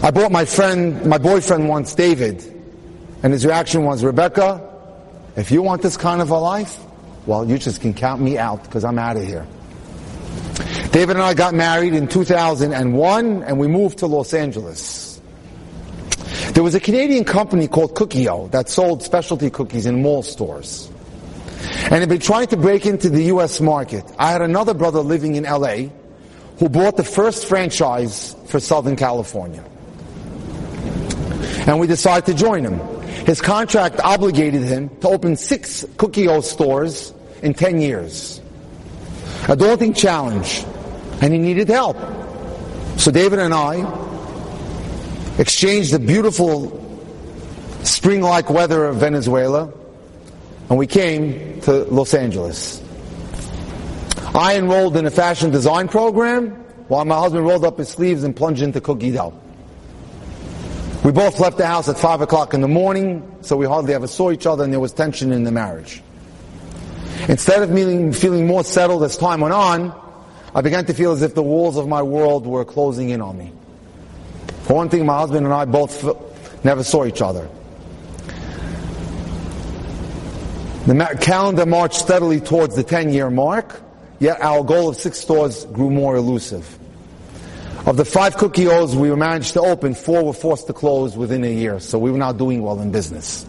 I bought my friend, my boyfriend once, David, and his reaction was, Rebecca, if you want this kind of a life, well, you just can count me out because I'm out of here. David and I got married in 2001 and we moved to Los Angeles. There was a Canadian company called Cookio that sold specialty cookies in mall stores. And had been trying to break into the US market. I had another brother living in LA who bought the first franchise for Southern California. And we decided to join him. His contract obligated him to open six Cookio stores in 10 years. A daunting challenge, and he needed help. So David and I exchanged the beautiful spring-like weather of Venezuela, and we came to Los Angeles. I enrolled in a fashion design program, while my husband rolled up his sleeves and plunged into cookie dough. We both left the house at 5 o'clock in the morning, so we hardly ever saw each other and there was tension in the marriage. Instead of feeling, feeling more settled as time went on, I began to feel as if the walls of my world were closing in on me. For one thing, my husband and I both never saw each other. The calendar marched steadily towards the 10 year mark, yet our goal of six stores grew more elusive. Of the five Cookios we managed to open, four were forced to close within a year, so we were not doing well in business.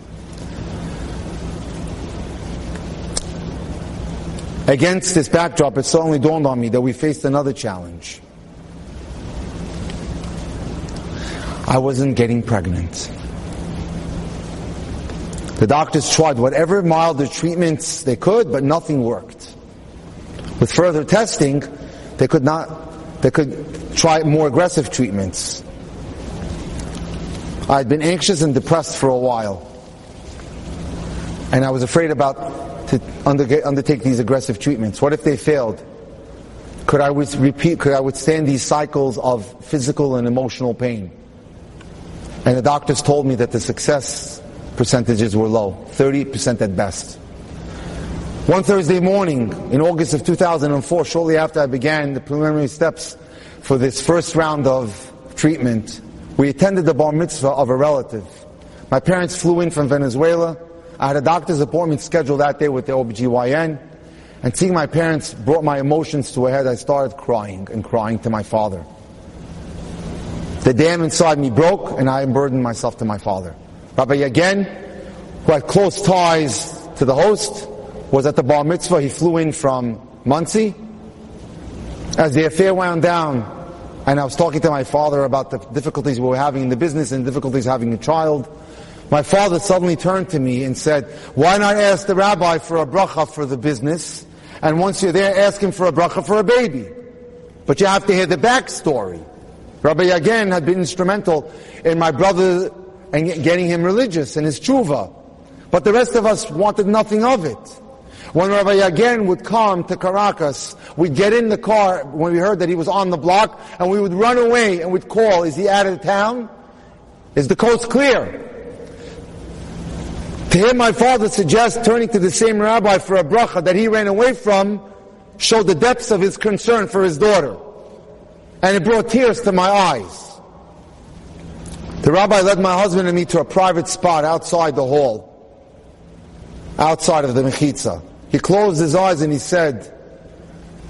Against this backdrop, it suddenly dawned on me that we faced another challenge. I wasn't getting pregnant. The doctors tried whatever milder treatments they could, but nothing worked. With further testing, they could not they could try more aggressive treatments. I'd been anxious and depressed for a while. And I was afraid about to undertake these aggressive treatments. What if they failed? Could I repeat, could I withstand these cycles of physical and emotional pain? And the doctors told me that the success percentages were low, 30% at best. One Thursday morning in August of 2004, shortly after I began the preliminary steps for this first round of treatment, we attended the bar mitzvah of a relative. My parents flew in from Venezuela. I had a doctor's appointment scheduled that day with the OBGYN. And seeing my parents brought my emotions to a head. I started crying and crying to my father. The dam inside me broke and I unburdened myself to my father. Rabbi Yagen, who had close ties to the host, was at the bar mitzvah. He flew in from Monsey. As the affair wound down, and I was talking to my father about the difficulties we were having in the business and difficulties having a child, my father suddenly turned to me and said, why not ask the rabbi for a bracha for the business? And once you're there, ask him for a bracha for a baby. But you have to hear the backstory. Rabbi Yagen had been instrumental in my brother and getting him religious and his tshuva. But the rest of us wanted nothing of it. When Rabbi Yagen would come to Caracas, we'd get in the car when we heard that he was on the block, and we would run away and we'd call, is he out of town? Is the coast clear? To hear my father suggest turning to the same rabbi for a bracha that he ran away from showed the depths of his concern for his daughter. And it brought tears to my eyes. The rabbi led my husband and me to a private spot outside the hall, outside of the mechitza. He closed his eyes and he said,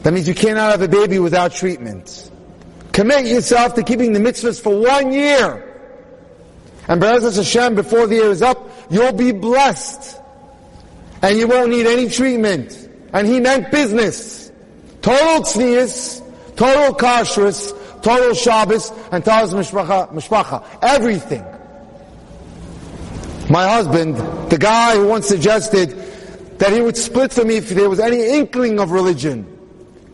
that means you cannot have a baby without treatment. Commit yourself to keeping the mitzvahs for one year. And B'ezras Hashem, before the year is up, you'll be blessed. And you won't need any treatment. And he meant business. Total tznius, total kashrus, total Shabbos, and total mishpacha, mishpacha. Everything. My husband, the guy who once suggested that he would split for me if there was any inkling of religion,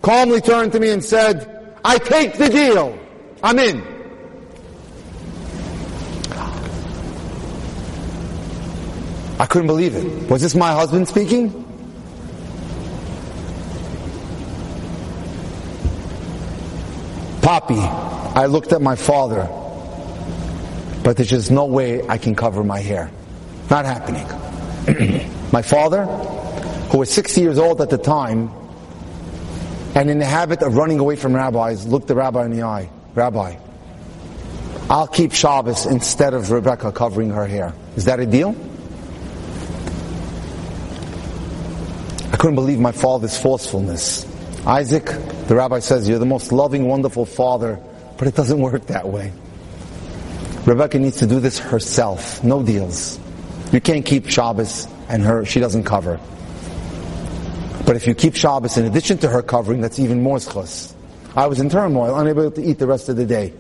calmly turned to me and said, I take the deal. I'm in. I couldn't believe it. Was this my husband speaking? Poppy, I looked at my father, but there's just no way I can cover my hair. Not happening. my father, who was 60 years old at the time, and in the habit of running away from rabbis, looked the rabbi in the eye. Rabbi, I'll keep Shabbos instead of Rebecca covering her hair. Is that a deal? I couldn't believe my father's forcefulness. Isaac, the rabbi says, you're the most loving, wonderful father, but it doesn't work that way. Rebecca needs to do this herself. No deals. You can't keep Shabbos and her, she doesn't cover. But if you keep Shabbos in addition to her covering, that's even more zchus. I was in turmoil, unable to eat the rest of the day.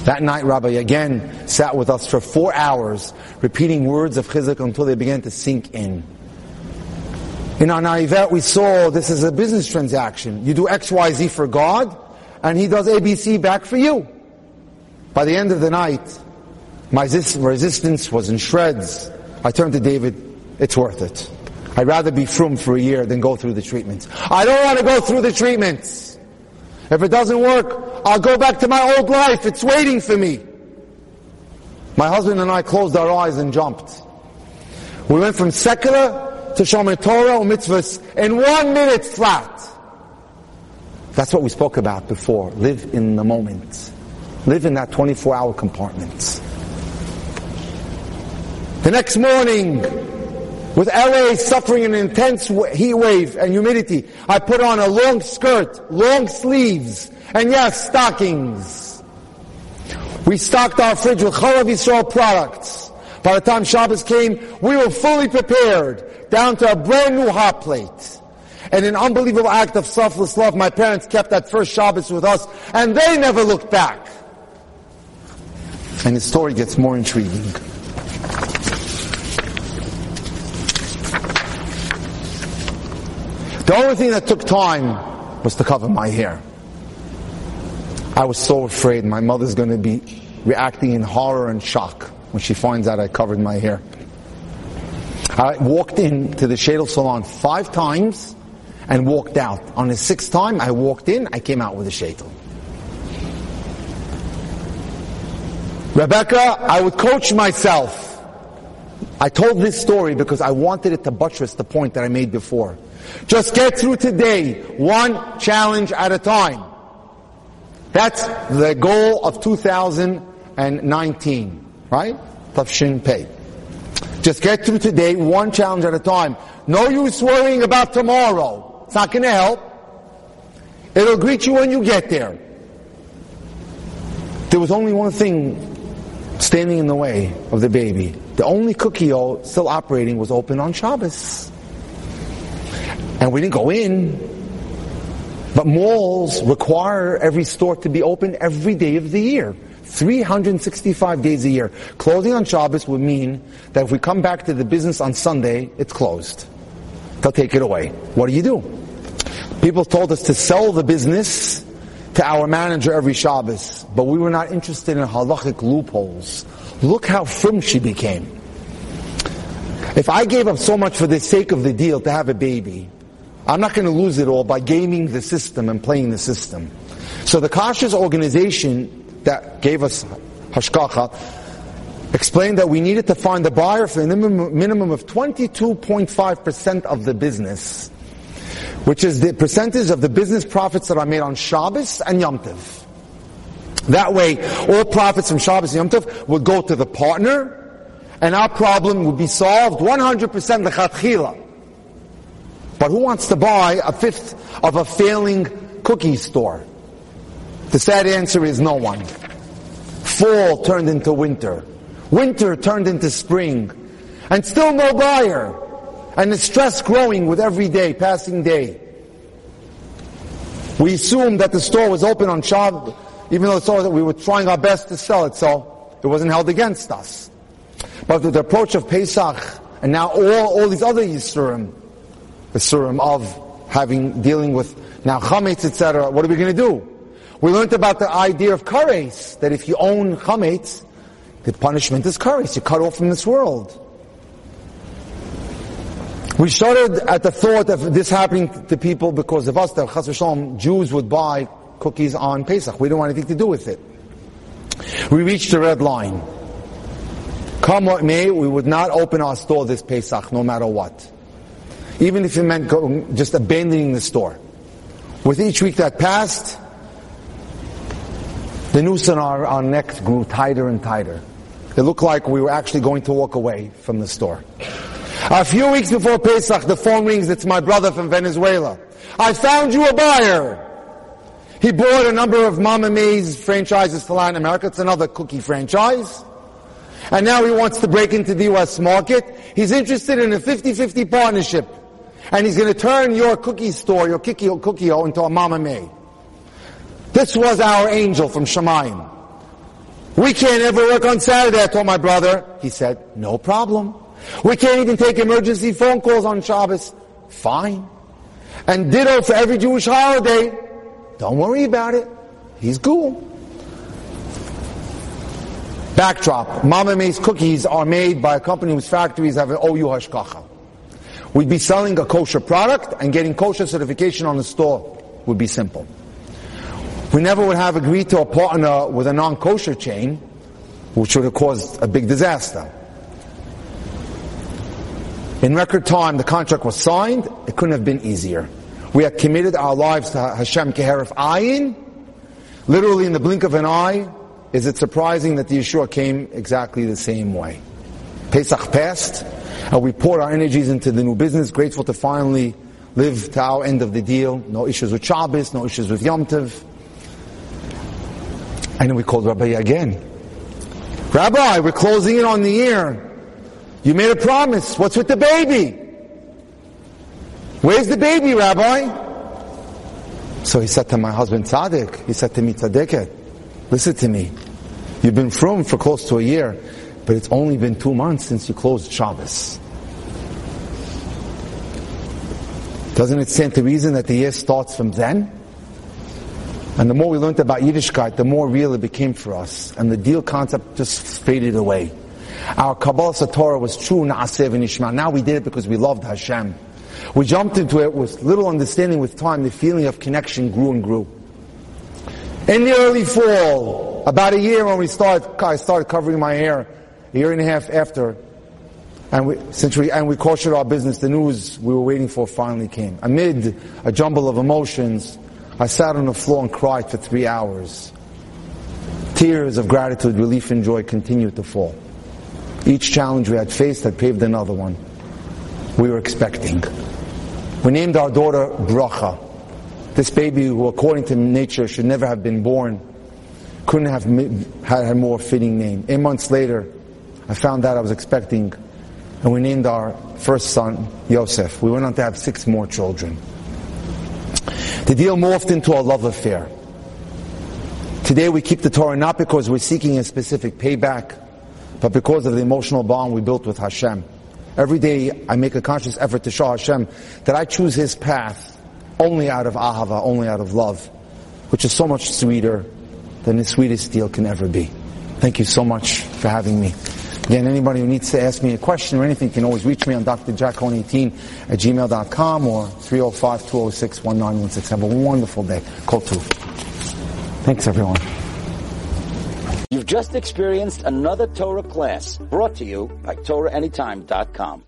That night, Rabbi Yagen sat with us for four hours, repeating words of chizuk until they began to sink in. In our Naivet, we saw this is a business transaction. You do X, Y, Z for God, and He does ABC back for you. By the end of the night, my resistance was in shreds. I turned to David, it's worth it. I'd rather be frum for a year than go through the treatments. I don't want to go through the treatments. If it doesn't work, I'll go back to my old life. It's waiting for me. My husband and I closed our eyes and jumped. We went from secular to Shomer Torah or mitzvahs in one minute flat. That's what we spoke about before. Live in the moment. Live in that 24 hour compartment. The next morning, with LA suffering an intense heat wave and humidity, I put on a long skirt, long sleeves, and yes, stockings. We stocked our fridge with Chalav Yisrael products. By the time Shabbos came, we were fully prepared, down to a brand new hot plate. And an unbelievable act of selfless love, my parents kept that first Shabbos with us, and they never looked back. And the story gets more intriguing. The only thing that took time was to cover my hair. I was so afraid my mother's going to be reacting in horror and shock when she finds out I covered my hair. I walked into the sheitel salon five times and walked out. On the sixth time, I walked in, I came out with a sheitel. Rebecca, I would coach myself. I told this story because I wanted it to buttress the point that I made before. Just get through today, one challenge at a time. That's the goal of 2019, right? Tafshin Pei. Just get through today, one challenge at a time. No use worrying about tomorrow. It's not going to help. It'll greet you when you get there. There was only one thing standing in the way of the baby. The only cookie still operating was open on Shabbos. And we didn't go in. But malls require every store to be open every day of the year. 365 days a year. Closing on Shabbos would mean that if we come back to the business on Sunday, it's closed. They'll take it away. What do you do? People told us to sell the business to our manager every Shabbos, but we were not interested in halachic loopholes. Look how firm she became. If I gave up so much for the sake of the deal to have a baby, I'm not going to lose it all by gaming the system and playing the system. So the Kashrus organization that gave us Hashgacha explained that we needed to find a buyer for a minimum of 22.5% of the business, which is the percentage of the business profits that are made on Shabbos and Yom Tov. That way, all profits from Shabbos and Yom Tov would go to the partner, and our problem would be solved 100% lechatchila. But who wants to buy a fifth of a failing cookie store? The sad answer is no one. Fall turned into winter. Winter turned into spring. And still no buyer. And the stress growing with every day, passing day. We assumed that the store was open on Shabbat, even though that we were trying our best to sell it, so it wasn't held against us. But with the approach of Pesach, and now all, all these other Yisurim, the surim of having, dealing with now chametz, etc. What are we going to do? We learned about the idea of kares, that if you own chametz, the punishment is kares. You're cut off from this world. We started at the thought of this happening to people because of us, that Chas Jews would buy cookies on Pesach. We didn't want anything to do with it. We reached the red line. Come what may, we would not open our store this Pesach, no matter what. Even if it meant just abandoning the store. With each week that passed, the noose on our, our grew tighter and tighter. It looked like we were actually going to walk away from the store. A few weeks before Pesach, the phone rings. It's my brother from Venezuela. I found you a buyer. He bought a number of Mama Mae's franchises to Latin America. It's another cookie franchise. And now he wants to break into the U.S. market. He's interested in a 50-50 partnership. And he's going to turn your cookie store, your cookie, cookie into a Mama may. This was our angel from Shamayim. We can't ever work on Saturday, I told my brother. He said, no problem. We can't even take emergency phone calls on Shabbos. Fine. And ditto for every Jewish holiday. Don't worry about it. He's cool. Backdrop. Mama May's cookies are made by a company whose factories have an OU Hashgacha. We'd be selling a kosher product and getting kosher certification on the store would be simple. We never would have agreed to a partner with a non-kosher chain, which would have caused a big disaster. In record time, the contract was signed. It couldn't have been easier. We had committed our lives to Hashem k'heref ayin. Literally in the blink of an eye, is it surprising that the Yeshua came exactly the same way? Pesach passed, and we poured our energies into the new business, grateful to finally live to our end of the deal. No issues with Shabbos, no issues with Yom Tov. And then we called Rabbi Yagen. Rabbi, we're closing in on the year. You made a promise. What's with the baby? Where's the baby, Rabbi? So he said to my husband Tzaddik, he said to me, Tzaddiket, listen to me. You've been frum for close to a year, but it's only been two months since you closed Shabbos. Doesn't it stand to reason that the year starts from then? And the more we learned about Yiddishkeit, the more real it became for us. And the deal concept just faded away. Our Kabbalah Torah was true Na'aseh v'nishma. Now we did it because we loved Hashem. We jumped into it with little understanding with time. The feeling of connection grew and grew. In the early fall, about a year when we started, I started covering my hair, a year and a half after, and we, since we, and we cautioned our business, the news we were waiting for finally came. Amid a jumble of emotions, I sat on the floor and cried for three hours. Tears of gratitude, relief, and joy continued to fall. Each challenge we had faced had paved another one. We were expecting. We named our daughter Bracha. This baby who according to nature should never have been born, couldn't have had a more fitting name. Eight months later, I found out I was expecting, and we named our first son Yosef. We went on to have six more children. The deal morphed into a love affair. Today we keep the Torah not because we're seeking a specific payback, but because of the emotional bond we built with Hashem. Every day I make a conscious effort to show Hashem that I choose His path only out of ahava, only out of love, which is so much sweeter than the sweetest deal can ever be. Thank you so much for having me. Again, anybody who needs to ask me a question or anything can always reach me on drjackone18 at gmail.com or 305-206-1916. Have a wonderful day. Call two. Thanks everyone. You've just experienced another Torah class brought to you by TorahAnytime.com.